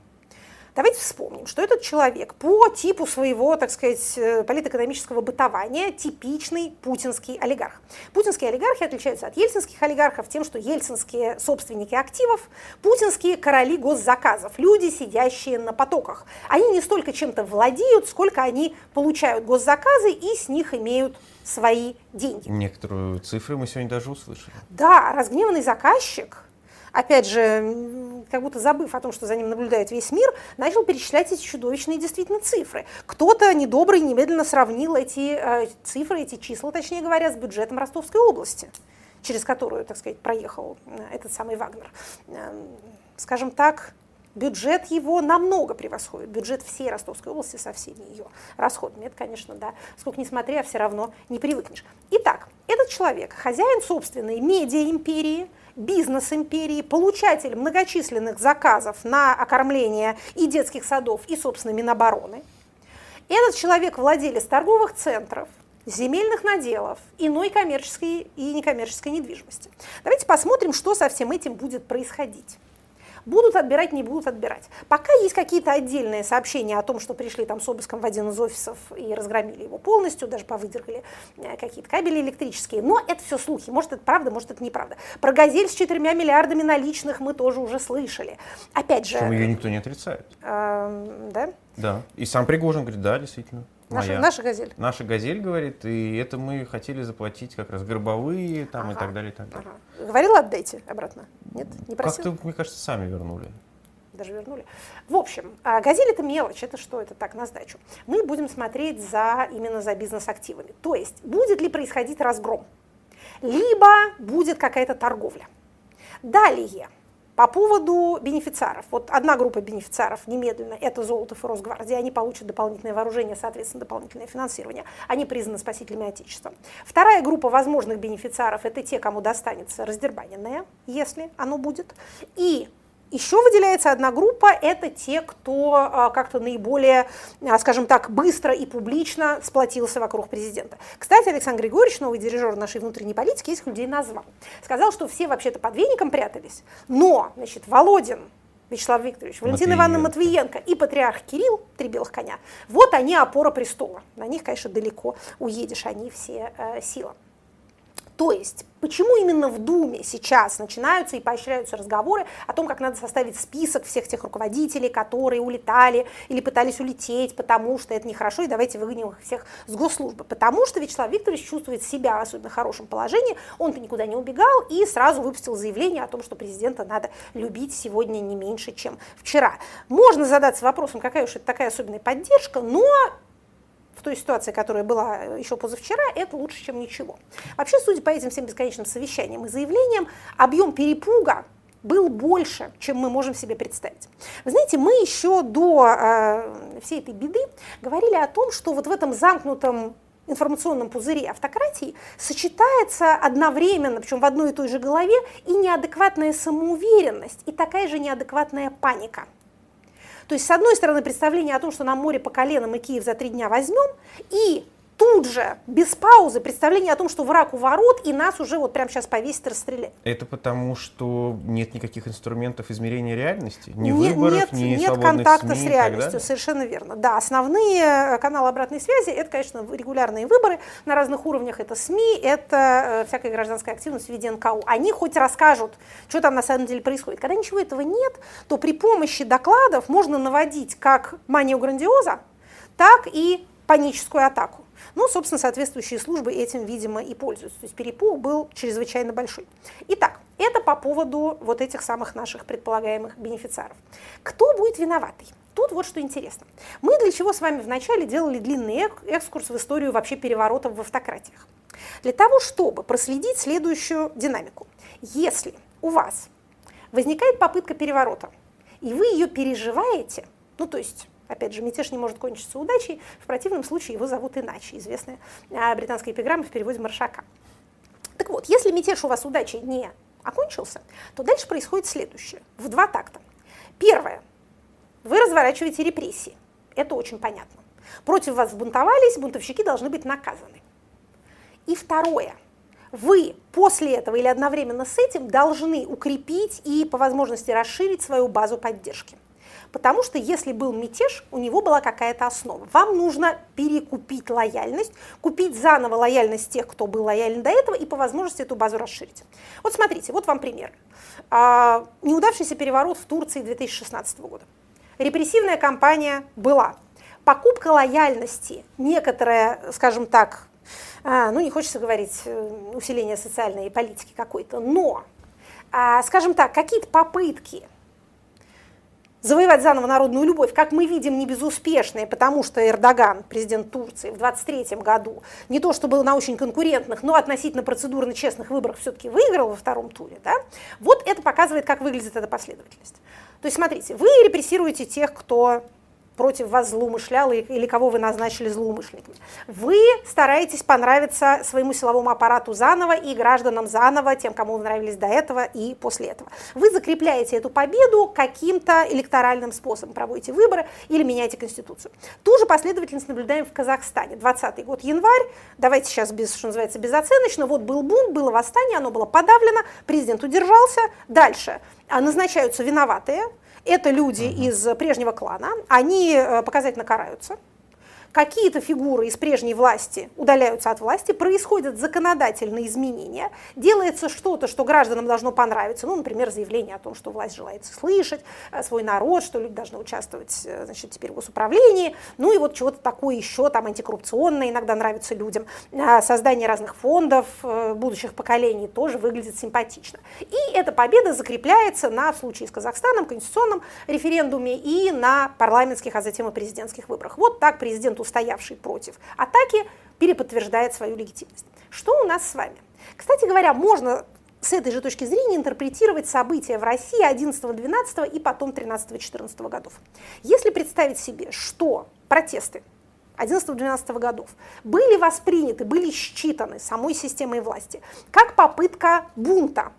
Давайте вспомним, что этот человек по типу своего, так сказать, э, политэкономического бытования типичный путинский олигарх. Путинские олигархи отличаются от ельцинских олигархов тем, что ельцинские собственники активов, путинские короли госзаказов, люди, сидящие на потоках. Они не столько чем-то владеют, сколько они получают госзаказы и с них имеют свои деньги. Некоторую цифру мы сегодня даже услышали. Да, разгневанный заказчик – опять же, как будто забыв о том, что за ним наблюдает весь мир, начал перечислять эти чудовищные действительно цифры. Кто-то недобрый немедленно сравнил эти э, цифры, эти числа, точнее говоря, с бюджетом Ростовской области, через которую, так сказать, проехал э, этот самый Вагнер. Э, скажем так, бюджет его намного превосходит, бюджет всей Ростовской области со всеми ее расходами. Это, конечно, да, сколько ни смотри, а все равно не привыкнешь. Итак, этот человек, хозяин собственной медиа-империи, бизнес империи, получатель многочисленных заказов на окормление и детских садов, и, собственно, Минобороны. Этот человек владелец торговых центров, земельных наделов, иной коммерческой и некоммерческой недвижимости. Давайте посмотрим, что со всем этим будет происходить. Будут отбирать, не будут отбирать. Пока есть какие-то отдельные сообщения о том, что пришли там с обыском в один из офисов и разгромили его полностью, даже повыдергали э, какие-то кабели электрические. Но это все слухи. Может, это правда, может, это неправда. Про «Газель» с четырьмя миллиардами наличных мы тоже уже слышали. Опять же... Причем ее никто не отрицает. Э, да? Да. И сам Пригожин говорит, да, действительно. Наша, наша газель. Наша газель говорит, и это мы хотели заплатить как раз горбовые там ага. и так далее, и так далее. Ага. Говорила, отдайте обратно? Нет, не просил? Как-то, мне кажется, сами вернули. Даже вернули. В общем, а, газель это мелочь, это что, это так, на сдачу. Мы будем смотреть за, именно за бизнес-активами. То есть, будет ли происходить разгром, либо будет какая-то торговля. Далее, по поводу бенефициаров. Вот одна группа бенефициаров немедленно, это Золотов и Росгвардия, они получат дополнительное вооружение, соответственно, дополнительное финансирование. Они признаны спасителями Отечества. Вторая группа возможных бенефициаров – это те, кому достанется раздербаненное, если оно будет. И еще выделяется одна группа, это те, кто а, как-то наиболее, а, скажем так, быстро и публично сплотился вокруг президента. Кстати, Александр Григорьевич, новый дирижер нашей внутренней политики, этих людей назвал. Сказал, что все вообще-то под веником прятались, но, значит, Володин, Вячеслав Викторович, Валентина Ивановна Матвиенко и патриарх Кирилл, три белых коня, вот они опора престола. На них, конечно, далеко уедешь, они все э, сила. То есть, почему именно в Думе сейчас начинаются и поощряются разговоры о том, как надо составить список всех тех руководителей, которые улетали или пытались улететь, потому что это нехорошо, и давайте выгоним их всех с госслужбы. Потому что Вячеслав Викторович чувствует себя в особенно хорошем положении, он-то никуда не убегал и сразу выпустил заявление о том, что президента надо любить сегодня не меньше, чем вчера. Можно задаться вопросом, какая уж это такая особенная поддержка, но в той ситуации, которая была еще позавчера, это лучше, чем ничего. Вообще, судя по этим всем бесконечным совещаниям и заявлениям, объем перепуга был больше, чем мы можем себе представить. Вы знаете, мы еще до э, всей этой беды говорили о том, что вот в этом замкнутом информационном пузыре автократии сочетается одновременно, причем в одной и той же голове, и неадекватная самоуверенность, и такая же неадекватная паника. То есть, с одной стороны, представление о том, что нам море по коленам и Киев за три дня возьмем, и тут же, без паузы, представление о том, что враг у ворот, и нас уже вот прямо сейчас повесит и расстреляет. Это потому, что нет никаких инструментов измерения реальности? Ни нет, выборов, нет, ни Нет контакта СМИ с реальностью, совершенно верно. Да, основные э, каналы обратной связи, это, конечно, регулярные выборы на разных уровнях, это СМИ, это э, всякая гражданская активность в виде НКУ. Они хоть расскажут, что там на самом деле происходит. Когда ничего этого нет, то при помощи докладов можно наводить как манию грандиоза, так и паническую атаку. Ну, собственно, соответствующие службы этим, видимо, и пользуются. То есть перепуг был чрезвычайно большой. Итак, это по поводу вот этих самых наших предполагаемых бенефициаров. Кто будет виноватый? Тут вот что интересно. Мы для чего с вами вначале делали длинный экскурс в историю вообще переворотов в автократиях? Для того, чтобы проследить следующую динамику. Если у вас возникает попытка переворота, и вы ее переживаете, ну то есть Опять же, мятеж не может кончиться удачей, в противном случае его зовут иначе, известная а, британская эпиграмма в переводе Маршака. Так вот, если мятеж у вас удачей не окончился, то дальше происходит следующее, в два такта. Первое. Вы разворачиваете репрессии. Это очень понятно. Против вас бунтовались, бунтовщики должны быть наказаны. И второе. Вы после этого или одновременно с этим должны укрепить и по возможности расширить свою базу поддержки. Потому что если был мятеж, у него была какая-то основа. Вам нужно перекупить лояльность, купить заново лояльность тех, кто был лоялен до этого, и по возможности эту базу расширить. Вот смотрите, вот вам пример. А, неудавшийся переворот в Турции 2016 года. Репрессивная кампания была. Покупка лояльности, некоторая, скажем так, а, ну не хочется говорить э, усиление социальной политики какой-то, но, а, скажем так, какие-то попытки завоевать заново народную любовь, как мы видим, не безуспешные, потому что Эрдоган, президент Турции, в 23 году не то чтобы на очень конкурентных, но относительно процедурно честных выборах все-таки выиграл во втором туре, да? вот это показывает, как выглядит эта последовательность. То есть, смотрите, вы репрессируете тех, кто против вас злоумышлял или кого вы назначили злоумышленниками. Вы стараетесь понравиться своему силовому аппарату заново и гражданам заново, тем, кому вы нравились до этого и после этого. Вы закрепляете эту победу каким-то электоральным способом, проводите выборы или меняете конституцию. Ту же последовательность наблюдаем в Казахстане. 20 год, январь, давайте сейчас, без, что называется, безоценочно, вот был бунт, было восстание, оно было подавлено, президент удержался, дальше а, назначаются виноватые, это люди из прежнего клана, они э, показательно караются, какие-то фигуры из прежней власти удаляются от власти, происходят законодательные изменения, делается что-то, что гражданам должно понравиться, ну, например, заявление о том, что власть желает слышать э, свой народ, что люди должны участвовать, э, значит, теперь в госуправлении, ну и вот чего-то такое еще, там, антикоррупционное иногда нравится людям, э, создание разных фондов будущих поколений тоже выглядит симпатично. И эта победа закрепляется на, в случае с Казахстаном, конституционном референдуме и на парламентских, а затем и президентских выборах. Вот так президент устоявший против атаки, переподтверждает свою легитимность. Что у нас с вами? Кстати говоря, можно с этой же точки зрения интерпретировать события в России 11, 12 и потом 13, 14 годов. Если представить себе, что протесты 11-12 годов были восприняты, были считаны самой системой власти как попытка бунта,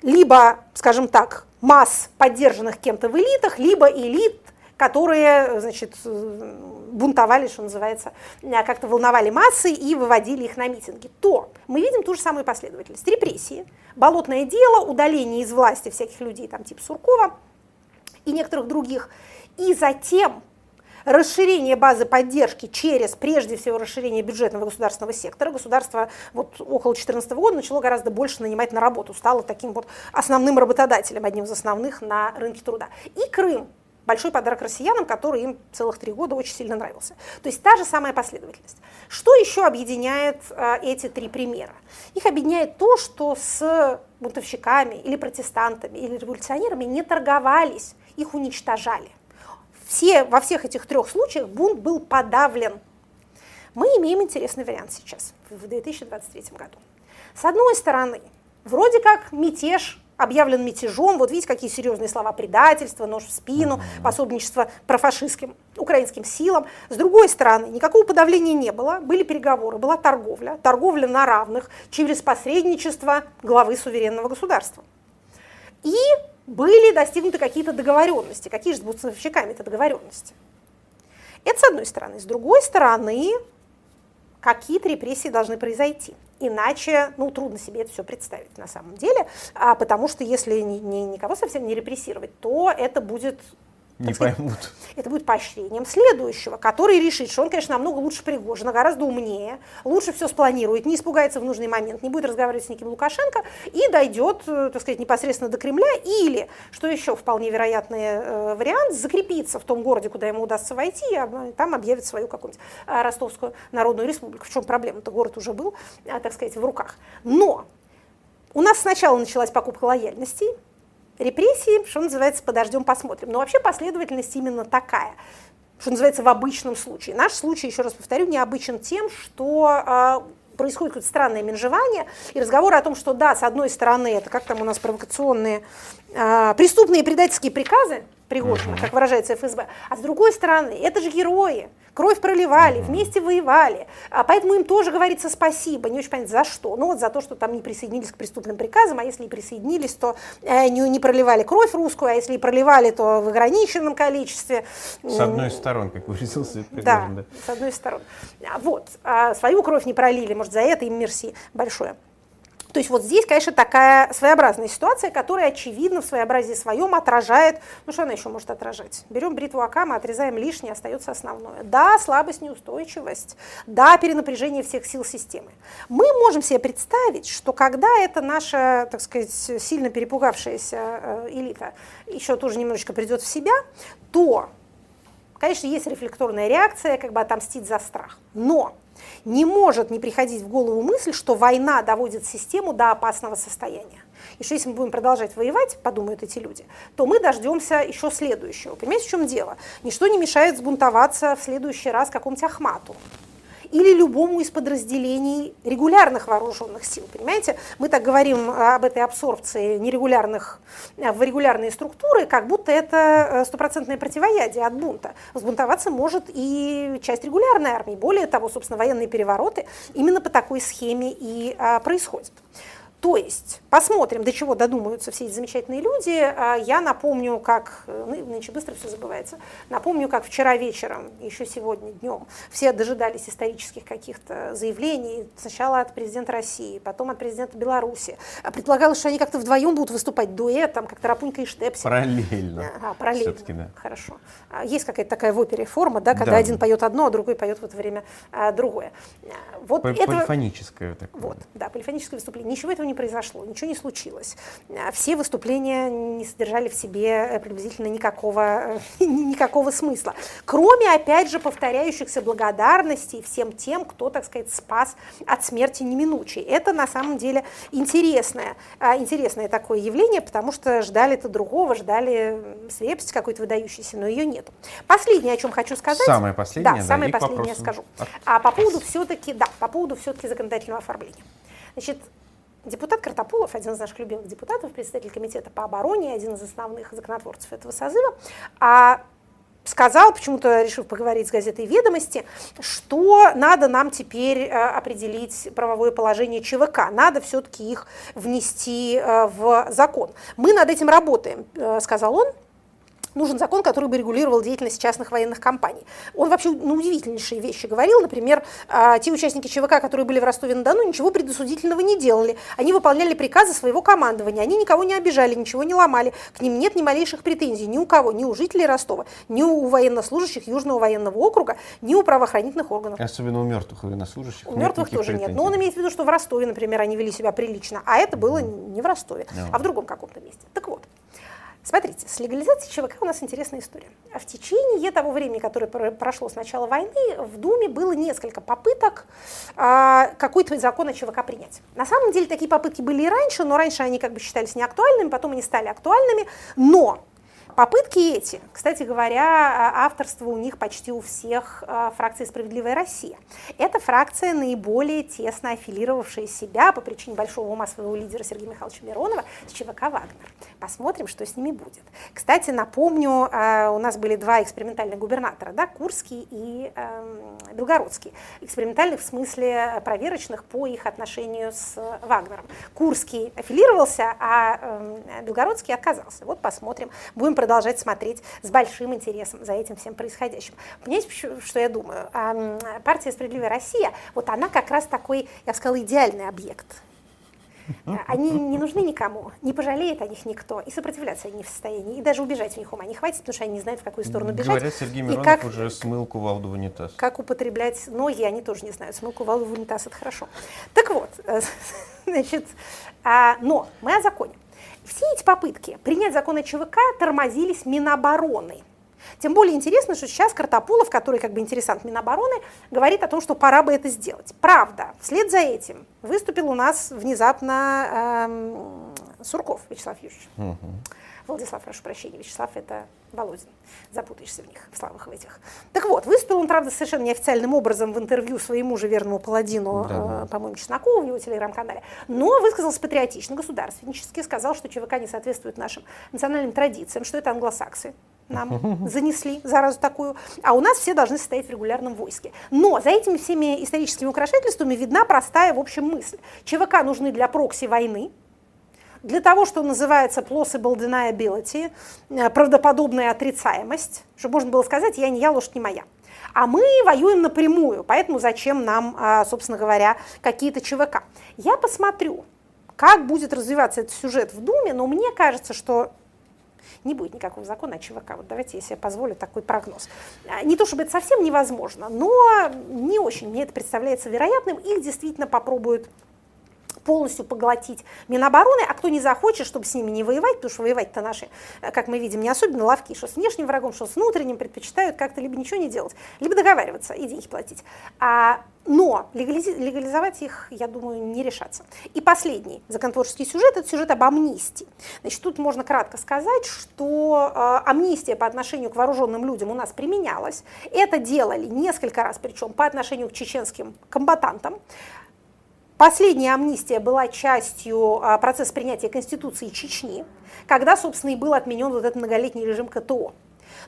либо, скажем так, масс, поддержанных кем-то в элитах, либо элит, которые, значит, бунтовали, что называется, э, как-то волновали массы и выводили их на митинги, то мы видим ту же самую последовательность. Репрессии, болотное дело, удаление из власти всяких людей, там типа Суркова и некоторых других, и затем расширение базы поддержки через, прежде всего, расширение бюджетного государственного сектора. Государство вот около 2014 года начало гораздо больше нанимать на работу, стало таким вот основным работодателем, одним из основных на рынке труда. И Крым, большой подарок россиянам, который им целых три года очень сильно нравился. То есть та же самая последовательность. Что еще объединяет э, эти три примера? Их объединяет то, что с бунтовщиками или протестантами или революционерами не торговались, их уничтожали. Все, во всех этих трех случаях бунт был подавлен. Мы имеем интересный вариант сейчас, в 2023 году. С одной стороны, вроде как мятеж объявлен мятежом. Вот видите, какие серьезные слова предательство, нож в спину, пособничество профашистским украинским силам. С другой стороны, никакого подавления не было, были переговоры, была торговля, торговля на равных через посредничество главы суверенного государства. И были достигнуты какие-то договоренности. Какие же с поставщиками это договоренности? Это с одной стороны. С другой стороны, какие-то репрессии должны произойти. Иначе, ну, трудно себе это все представить на самом деле, а потому что если ни, ни, никого совсем не репрессировать, то это будет не сказать, поймут. Это будет поощрением следующего, который решит, что он, конечно, намного лучше Пригожина, гораздо умнее, лучше все спланирует, не испугается в нужный момент, не будет разговаривать с неким Лукашенко и дойдет, э, так сказать, непосредственно до Кремля или, что еще вполне вероятный э, вариант, закрепиться в том городе, куда ему удастся войти, и там объявит свою какую-нибудь э, Ростовскую Народную Республику. В чем проблема-то? Город уже был, так сказать, в руках. Но у нас сначала началась покупка лояльностей, репрессии, что называется, подождем, посмотрим. Но вообще последовательность именно такая что называется, в обычном случае. Наш случай, еще раз повторю, необычен тем, что а, происходит какое-то странное менжевание, и разговоры о том, что да, с одной стороны, это как там у нас провокационные, э, преступные предательские приказы, Пригожина, как выражается ФСБ, а с другой стороны, это же герои, кровь проливали, вместе воевали, а поэтому им тоже говорится спасибо, не очень понятно за что, ну вот за то, что там не присоединились к преступным приказам, а если и присоединились, то э, не, не проливали кровь русскую, а если и проливали, то в ограниченном количестве. С одной из сторон, как выразился да, да, с одной из сторон. А вот, а свою кровь не пролили, может, за это им мерси большое. То есть вот здесь, конечно, такая своеобразная ситуация, которая, очевидно, в своеобразии своем отражает, ну что она еще может отражать? Берем бритву Акама, отрезаем лишнее, остается основное. Да, слабость, неустойчивость, да, перенапряжение всех сил системы. Мы можем себе представить, что когда эта наша, так сказать, сильно перепугавшаяся э, элита еще тоже немножечко придет в себя, то, конечно, есть рефлекторная реакция, как бы отомстить за страх. Но не может не приходить в голову мысль, что война доводит систему до опасного состояния. И что если мы будем продолжать воевать, подумают эти люди, то мы дождемся еще следующего. Понимаете, в чем дело? Ничто не мешает сбунтоваться в следующий раз какому-нибудь Ахмату или любому из подразделений регулярных вооруженных сил. Понимаете, мы так говорим об этой абсорбции нерегулярных э, в регулярные структуры, как будто это э, стопроцентное противоядие от бунта. Сбунтоваться может и часть регулярной армии. Более того, собственно, военные перевороты именно по такой схеме и а, происходят. То есть посмотрим, до чего додумаются все эти замечательные люди. А, я напомню, как, э, ну, нынче быстро все забывается, напомню, как вчера вечером, еще сегодня днем, все дожидались исторических каких-то заявлений, сначала от президента России, потом от президента Беларуси. А предполагалось, что они как-то вдвоем будут выступать дуэтом, как Тарапунька и Штепси. Параллельно. А, параллельно. Все-таки, да. Хорошо. Есть какая-то такая в опере форма, да, когда да. один поет одно, а другой поет в это время а, другое. Вот Полифоническое такое. Вот, да, полифоническое выступление. Ничего этого не не произошло, ничего не случилось. А все выступления не содержали в себе э, приблизительно никакого, э, никакого смысла. Кроме, опять же, повторяющихся благодарностей всем тем, кто, так сказать, спас от смерти неминучей. Это на самом деле интересное, а, интересное такое явление, потому что ждали-то другого, ждали свирепости какой-то выдающейся, но ее нет. Последнее, о чем хочу сказать. Самое последнее, да, да самое последнее скажу. А по поводу все-таки, да, по поводу все-таки законодательного оформления. Значит, Депутат Картополов, один из наших любимых депутатов, председатель комитета по обороне, один из основных законотворцев этого созыва, а сказал, почему-то решил поговорить с газетой «Ведомости», что надо нам теперь э, определить правовое положение ЧВК, надо все-таки их внести э, в закон. Мы над этим работаем, э, сказал он, нужен закон, который бы регулировал деятельность частных военных компаний. Он вообще ну, удивительнейшие вещи говорил. Например, а, те участники ЧВК, которые были в Ростове-на-Дону, ничего предосудительного не делали. Они выполняли приказы своего командования. Они никого не обижали, ничего не ломали. К ним нет ни малейших претензий ни у кого, ни у жителей Ростова, ни у военнослужащих Южного военного округа, ни у правоохранительных органов. Особенно у мертвых военнослужащих. У мертвых тоже претензий. нет. Но он имеет в виду, что в Ростове, например, они вели себя прилично, а это было не в Ростове, no. а в другом каком-то месте. Так вот, Смотрите, с легализацией ЧВК у нас интересная история. А в течение того времени, которое прошло с начала войны, в Думе было несколько попыток а, какой-то закон о ЧВК принять. На самом деле такие попытки были и раньше, но раньше они как бы считались неактуальными, потом они стали актуальными. Но Попытки эти, кстати говоря, а, авторство у них почти у всех а, фракций «Справедливая Россия». Это фракция, наиболее тесно аффилировавшая себя по причине большого ума своего лидера Сергея Михайловича Миронова с ЧВК «Вагнер». Посмотрим, что с ними будет. Кстати, напомню, а, у нас были два экспериментальных губернатора, да, Курский и э, Белгородский. Экспериментальных в смысле проверочных по их отношению с Вагнером. Курский аффилировался, а э, Белгородский отказался. Вот посмотрим. Будем продолжать смотреть с большим интересом за этим всем происходящим. Понимаете, что я думаю? Партия «Справедливая Россия», вот она как раз такой, я бы сказала, идеальный объект. Они не нужны никому, не пожалеет о них никто, и сопротивляться они не в состоянии, и даже убежать у них ума не хватит, потому что они не знают, в какую сторону бежать. Говорят, Сергей Миронов как, уже смыл кувалду в унитаз. Как употреблять ноги, они тоже не знают. Смыл кувалду в унитаз – это хорошо. Так вот, значит, а, но мы о законе. Все эти попытки принять закон о ЧВК тормозились Минобороны. Тем более интересно, что сейчас Картополов, который как бы интересант Минобороны, говорит о том, что пора бы это сделать. Правда, вслед за этим выступил у нас внезапно эм, Сурков Вячеслав Юрьевич. Угу. Владислав, прошу прощения, Вячеслав это Володин. Запутаешься в них, в славах в этих. Так вот, выступил он, правда, совершенно неофициальным образом в интервью своему же верному паладину, да, э, по-моему, Чеснокову в его телеграм-канале, но высказался патриотично, государственнически, сказал, что ЧВК не соответствует нашим национальным традициям, что это англосаксы нам занесли заразу такую, а у нас все должны состоять в регулярном войске. Но за этими всеми историческими украшательствами видна простая, в общем, мысль. ЧВК нужны для прокси войны, для того, что называется plausible deniability, э, правдоподобная отрицаемость, чтобы можно было сказать, я не я, лошадь не моя. А мы воюем напрямую, поэтому зачем нам, а, собственно говоря, какие-то ЧВК. Я посмотрю, как будет развиваться этот сюжет в Думе, но мне кажется, что не будет никакого закона о ЧВК. Вот давайте я себе позволю такой прогноз. А, не то чтобы это совсем невозможно, но не очень мне это представляется вероятным. Их действительно попробуют полностью поглотить Минобороны, а кто не захочет, чтобы с ними не воевать, потому что воевать-то наши, э, как мы видим, не особенно ловки, что с внешним врагом, что с внутренним, предпочитают как-то либо ничего не делать, либо договариваться и деньги платить. А, но легализовать их, я думаю, не решаться. И последний законотворческий сюжет – это сюжет об амнистии. Значит, тут можно кратко сказать, что э, амнистия по отношению к вооруженным людям у нас применялась. Это делали несколько раз, причем по отношению к чеченским комбатантам. Последняя амнистия была частью а, процесса принятия Конституции Чечни, когда, собственно, и был отменен вот этот многолетний режим КТО.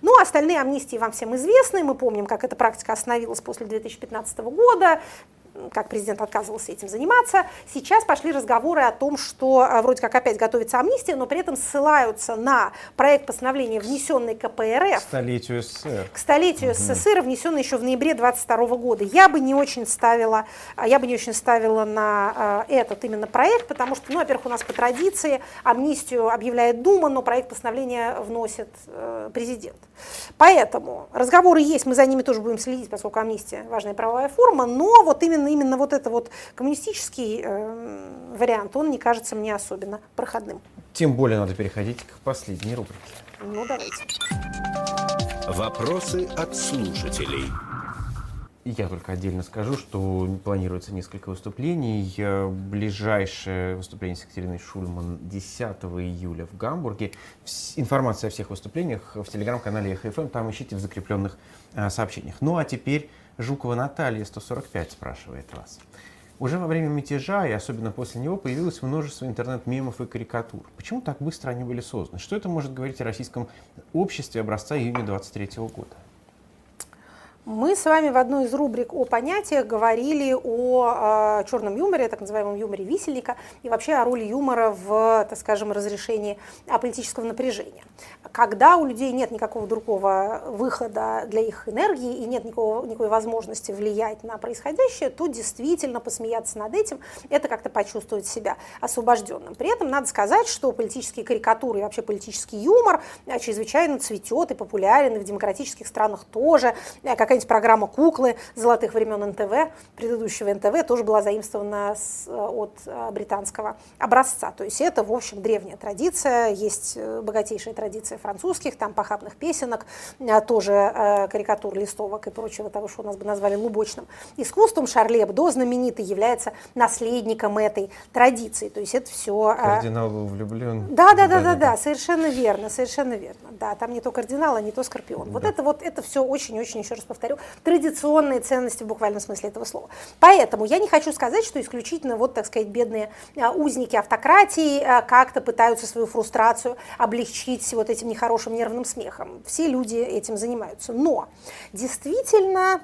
Ну, остальные амнистии вам всем известны. Мы помним, как эта практика остановилась после 2015 года как президент отказывался этим заниматься. Сейчас пошли разговоры о том, что а, вроде как опять готовится амнистия, но при этом ссылаются на проект постановления, внесенный КПРФ. К столетию СССР. К столетию угу. СССР, внесенный еще в ноябре 22 года. Я бы не очень ставила, а, я бы не очень ставила на а, этот именно проект, потому что, ну, во-первых, у нас по традиции амнистию объявляет Дума, но проект постановления вносит э, президент. Поэтому разговоры есть, мы за ними тоже будем следить, поскольку амнистия важная правовая форма, но вот именно, именно вот это вот коммунистический э, вариант, он не кажется мне особенно проходным. Тем более надо переходить к последней рубрике. Ну, давайте. Вопросы от слушателей. Я только отдельно скажу, что планируется несколько выступлений. Ближайшее выступление с Екатериной Шульман 10 июля в Гамбурге. Информация о всех выступлениях в телеграм-канале ЕХФМ, там ищите в закрепленных а, сообщениях. Ну а теперь Жукова Наталья 145 спрашивает вас. Уже во время мятежа и особенно после него появилось множество интернет-мемов и карикатур. Почему так быстро они были созданы? Что это может говорить о российском обществе образца июня 23 года? Мы с вами в одной из рубрик о понятиях говорили о э, черном юморе, так называемом юморе висельника, и вообще о роли юмора в, так скажем, разрешении политического напряжения. Когда у людей нет никакого другого выхода для их энергии и нет никакого, никакой возможности влиять на происходящее, то действительно посмеяться над этим, это как-то почувствовать себя освобожденным. При этом надо сказать, что политические карикатуры и вообще политический юмор чрезвычайно цветет и популярен и в демократических странах тоже. Как какая-нибудь программа «Куклы» золотых времен НТВ, предыдущего НТВ, тоже была заимствована с, от британского образца. То есть это, в общем, древняя традиция, есть богатейшая традиция французских, там похабных песенок, тоже карикатур, листовок и прочего того, что у нас бы назвали лубочным искусством. Шарли Эбдо знаменитый является наследником этой традиции. То есть это все... Кардинал влюблен. Да, да, да, да, да, совершенно верно, совершенно верно. Да, там не то кардинал, а не то скорпион. Вот это вот, это все очень-очень, еще раз повторю, традиционные ценности в буквальном смысле этого слова. Поэтому я не хочу сказать, что исключительно вот, так сказать, бедные а, узники автократии а, как-то пытаются свою фрустрацию облегчить вот этим нехорошим нервным смехом. Все люди этим занимаются. Но действительно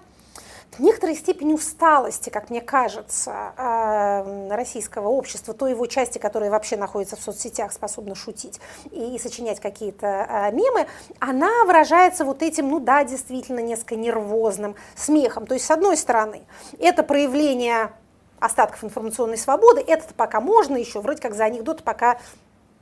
в некоторой степени усталости, как мне кажется, э, российского общества, той его части, которая вообще находится в соцсетях, способна шутить и сочинять какие-то э, мемы, она выражается вот этим, ну да, действительно, несколько нервозным смехом. То есть, с одной стороны, это проявление остатков информационной свободы, это пока можно еще, вроде как за анекдоты пока,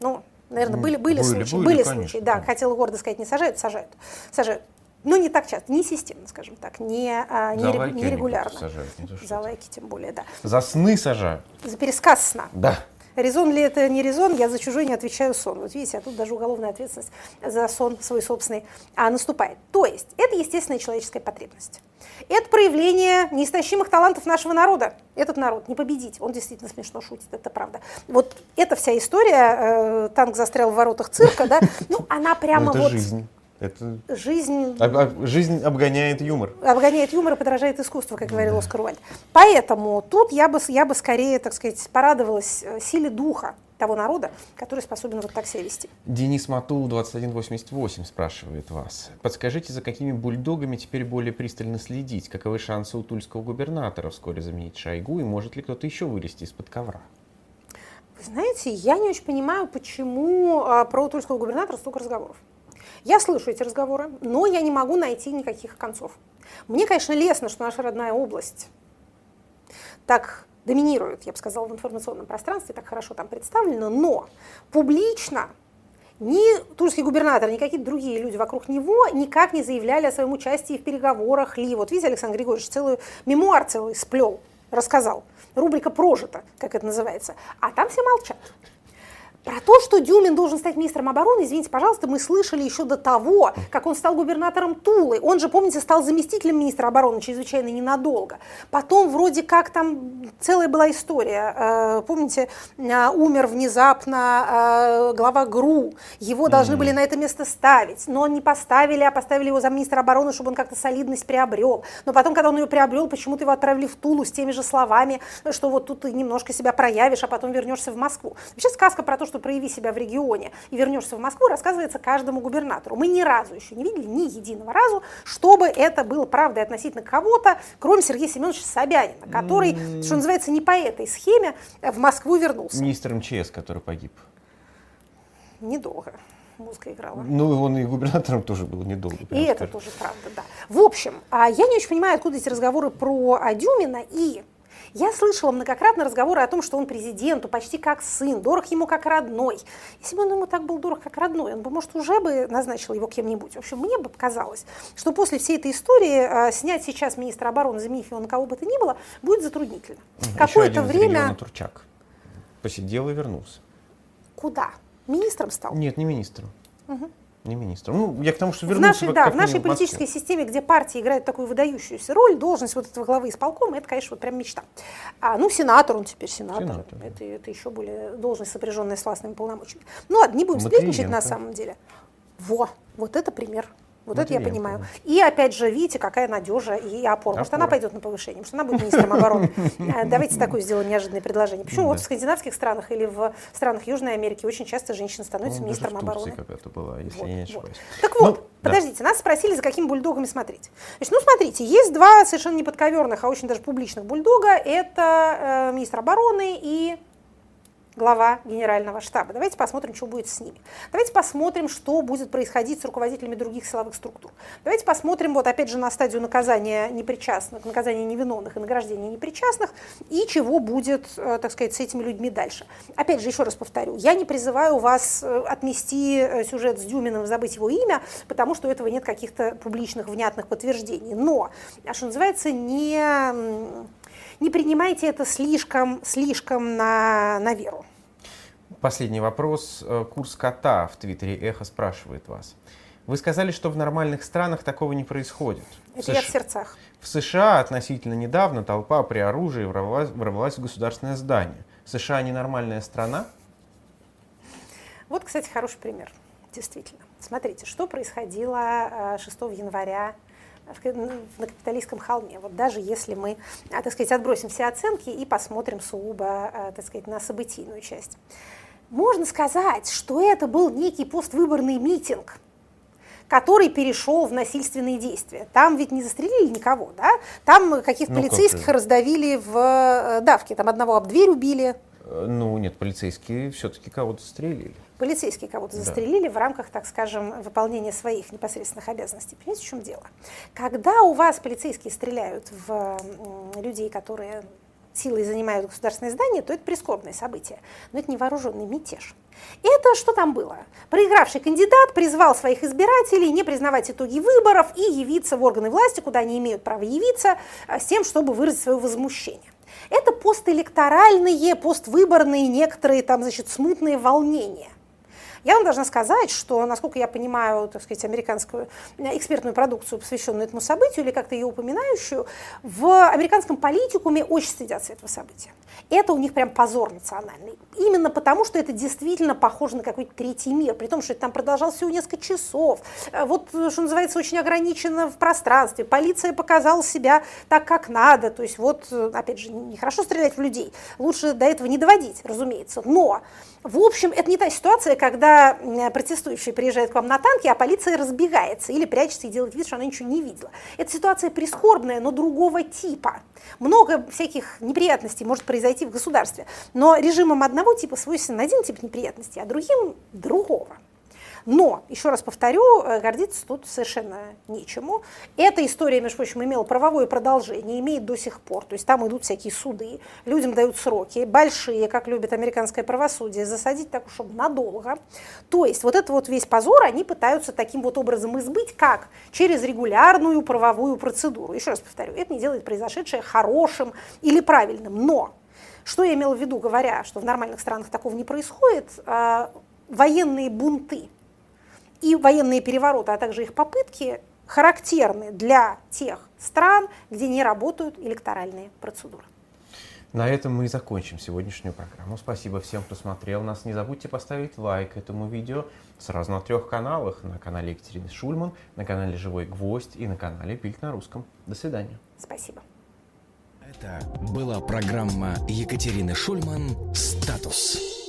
ну, наверное, были, были, были случаи, были, были конечно, случаи, да, хотела гордо сказать, не сажают, сажают, сажают. Ну, не так часто, не системно, скажем так, не, а, не, ре, не регулярно. Сажают, не За лайки тем более, да. За сны сажают. За пересказ сна. Да. Резон ли это не резон, я за чужой не отвечаю сон. Вот видите, а тут даже уголовная ответственность за сон свой собственный а, наступает. То есть это естественная человеческая потребность. Это проявление неистощимых талантов нашего народа. Этот народ не победить, он действительно смешно шутит, это правда. Вот эта вся история, э, танк застрял в воротах цирка, да, ну она прямо ну, вот... жизнь. Это... Жизнь... Об, об, жизнь обгоняет юмор. Обгоняет юмор и подражает искусству, как говорил да. Оскар Уальд. Поэтому тут я бы, я бы скорее, так сказать, порадовалась э, силе духа того народа, который способен вот так себя вести. Денис Матул, 2188, спрашивает вас. Подскажите, за какими бульдогами теперь более пристально следить? Каковы шансы у тульского губернатора вскоре заменить Шойгу? И может ли кто-то еще вылезти из-под ковра? Вы знаете, я не очень понимаю, почему а, про тульского губернатора столько разговоров. Я слышу эти разговоры, но я не могу найти никаких концов. Мне, конечно, лестно, что наша родная область так доминирует, я бы сказала, в информационном пространстве, так хорошо там представлена, но публично ни тульский губернатор, ни какие-то другие люди вокруг него никак не заявляли о своем участии в переговорах ли. Вот видите, Александр Григорьевич целый мемуар целый сплел, рассказал. Рубрика «Прожито», как это называется. А там все молчат. Про то, что Дюмин должен стать министром обороны, извините, пожалуйста, мы слышали еще до того, как он стал губернатором Тулы. Он же, помните, стал заместителем министра обороны чрезвычайно ненадолго. Потом вроде как там целая была история. Э, помните, э, умер внезапно э, глава ГРУ. Его должны были на это место ставить. Но не поставили, а поставили его за министра обороны, чтобы он как-то солидность приобрел. Но потом, когда он ее приобрел, почему-то его отправили в Тулу с теми же словами, что вот тут ты немножко себя проявишь, а потом вернешься в Москву. Вообще сказка про то, что прояви себя в регионе и вернешься в Москву, рассказывается каждому губернатору. Мы ни разу еще не видели, ни единого разу, чтобы это было правдой относительно кого-то, кроме Сергея Семеновича Собянина, который, mm. что называется, не по этой схеме в Москву вернулся. Министр МЧС, который погиб. Недолго музыка играла. Ну, он и губернатором тоже был недолго. И это тоже правда, да. В общем, а я не очень понимаю, откуда эти разговоры про Дюмина и я слышала многократно разговоры о том, что он президенту почти как сын, дорог ему как родной. Если бы он ему так был дорог как родной, он бы, может, уже бы назначил его кем-нибудь. В общем, мне бы показалось, что после всей этой истории э, снять сейчас министра обороны, заменив его на кого бы то ни было, будет затруднительно. Какое-то время... Турчак. Посидел и вернулся. Куда? Министром стал? Нет, не министром. Угу не министром. Ну, я к тому, что вернулся... В нашей, да, в нашей политической системе, где партии играют такую выдающуюся роль, должность вот этого главы исполкома, это, конечно, вот прям мечта. А, ну, сенатор, он теперь сенатор. сенатор это, это еще более должность, сопряженная с властными полномочиями. Ну ладно, не будем сплетничать на самом деле. Во, вот это пример. Вот это я понимаю. И опять же, видите, какая надежа и опора. Может, она пойдет на повышение, может, она будет министром обороны. Э, давайте такое сделаем неожиданное предложение. Почему вот в скандинавских странах или в странах Южной Америки очень часто женщина становится ну, министром обороны. когда-то была, если я не ошибаюсь. Так вот, ну, подождите, нас спросили, за какими бульдогами смотреть. Значит, ну, смотрите, есть два совершенно неподковерных, а очень даже публичных бульдога. Это э, министр обороны и глава генерального штаба. Давайте посмотрим, что будет с ними. Давайте посмотрим, что будет происходить с руководителями других силовых структур. Давайте посмотрим, вот опять же, на стадию наказания непричастных, наказания невиновных и награждения непричастных, и чего будет, э, так сказать, с этими людьми дальше. Опять же, еще раз повторю, я не призываю вас э, отмести э, сюжет с Дюминым, забыть его имя, потому что у этого нет каких-то публичных, внятных подтверждений. Но, а что называется, не не принимайте это слишком, слишком на, на веру. Последний вопрос. Э, курс кота в Твиттере Эхо спрашивает вас. Вы сказали, что в нормальных странах такого не происходит. Это в я в сердцах. В США относительно недавно толпа при оружии ворвалась, ворвалась в государственное здание. США ненормальная страна? Вот, кстати, хороший пример, действительно. Смотрите, что происходило 6 э, января на капиталистском холме. Вот даже если мы, а, так сказать, отбросим все оценки и посмотрим сугубо, а, так сказать, на событийную часть. Можно сказать, что это был некий поствыборный митинг, который перешел в насильственные действия. Там ведь не застрелили никого, да? Там каких-то ну, полицейских как раздавили в э, давке. Там одного об дверь убили. Э, ну, нет, полицейские все-таки кого-то застрелили полицейские кого-то застрелили да. в рамках, так скажем, выполнения своих непосредственных обязанностей. Понимаете, в чем дело? Когда у вас полицейские стреляют в людей, которые силой занимают государственное здание, то это прискорбное событие. Но это не вооруженный мятеж. Это что там было? Проигравший кандидат призвал своих избирателей не признавать итоги выборов и явиться в органы власти, куда они имеют право явиться, а, с тем, чтобы выразить свое возмущение. Это постэлекторальные, поствыборные некоторые там, значит, смутные волнения. Я вам должна сказать, что, насколько я понимаю, так сказать, американскую э, экспертную продукцию, посвященную этому событию, или как-то ее упоминающую, в американском политикуме очень стыдятся этого события. Это у них прям позор национальный. Именно потому, что это действительно похоже на какой-то третий мир, при том, что это там продолжалось всего несколько часов. Э, вот, что называется, очень ограничено в пространстве. Полиция показала себя так, как надо. То есть вот, э, опять же, нехорошо стрелять в людей. Лучше до этого не доводить, разумеется. Но в общем, это не та ситуация, когда протестующие приезжают к вам на танке, а полиция разбегается или прячется и делает вид, что она ничего не видела. Это ситуация прискорбная, но другого типа. Много всяких неприятностей может произойти в государстве, но режимом одного типа свойственен один тип неприятностей, а другим другого. Но, еще раз повторю, э, гордиться тут совершенно нечему. Эта история, между прочим, имела правовое продолжение, имеет до сих пор. То есть там идут всякие суды, людям дают сроки, большие, как любит американское правосудие, засадить так, чтобы надолго. То есть вот этот вот весь позор они пытаются таким вот образом избыть, как через регулярную правовую процедуру. Еще раз повторю, это не делает произошедшее хорошим или правильным. Но что я имела в виду, говоря, что в нормальных странах такого не происходит, а, военные бунты и военные перевороты, а также их попытки характерны для тех стран, где не работают электоральные процедуры. На этом мы и закончим сегодняшнюю программу. Спасибо всем, кто смотрел нас. Не забудьте поставить лайк этому видео сразу на трех каналах. На канале Екатерины Шульман, на канале Живой Гвоздь и на канале Бильд на русском. До свидания. Спасибо. Это была программа Екатерины Шульман «Статус».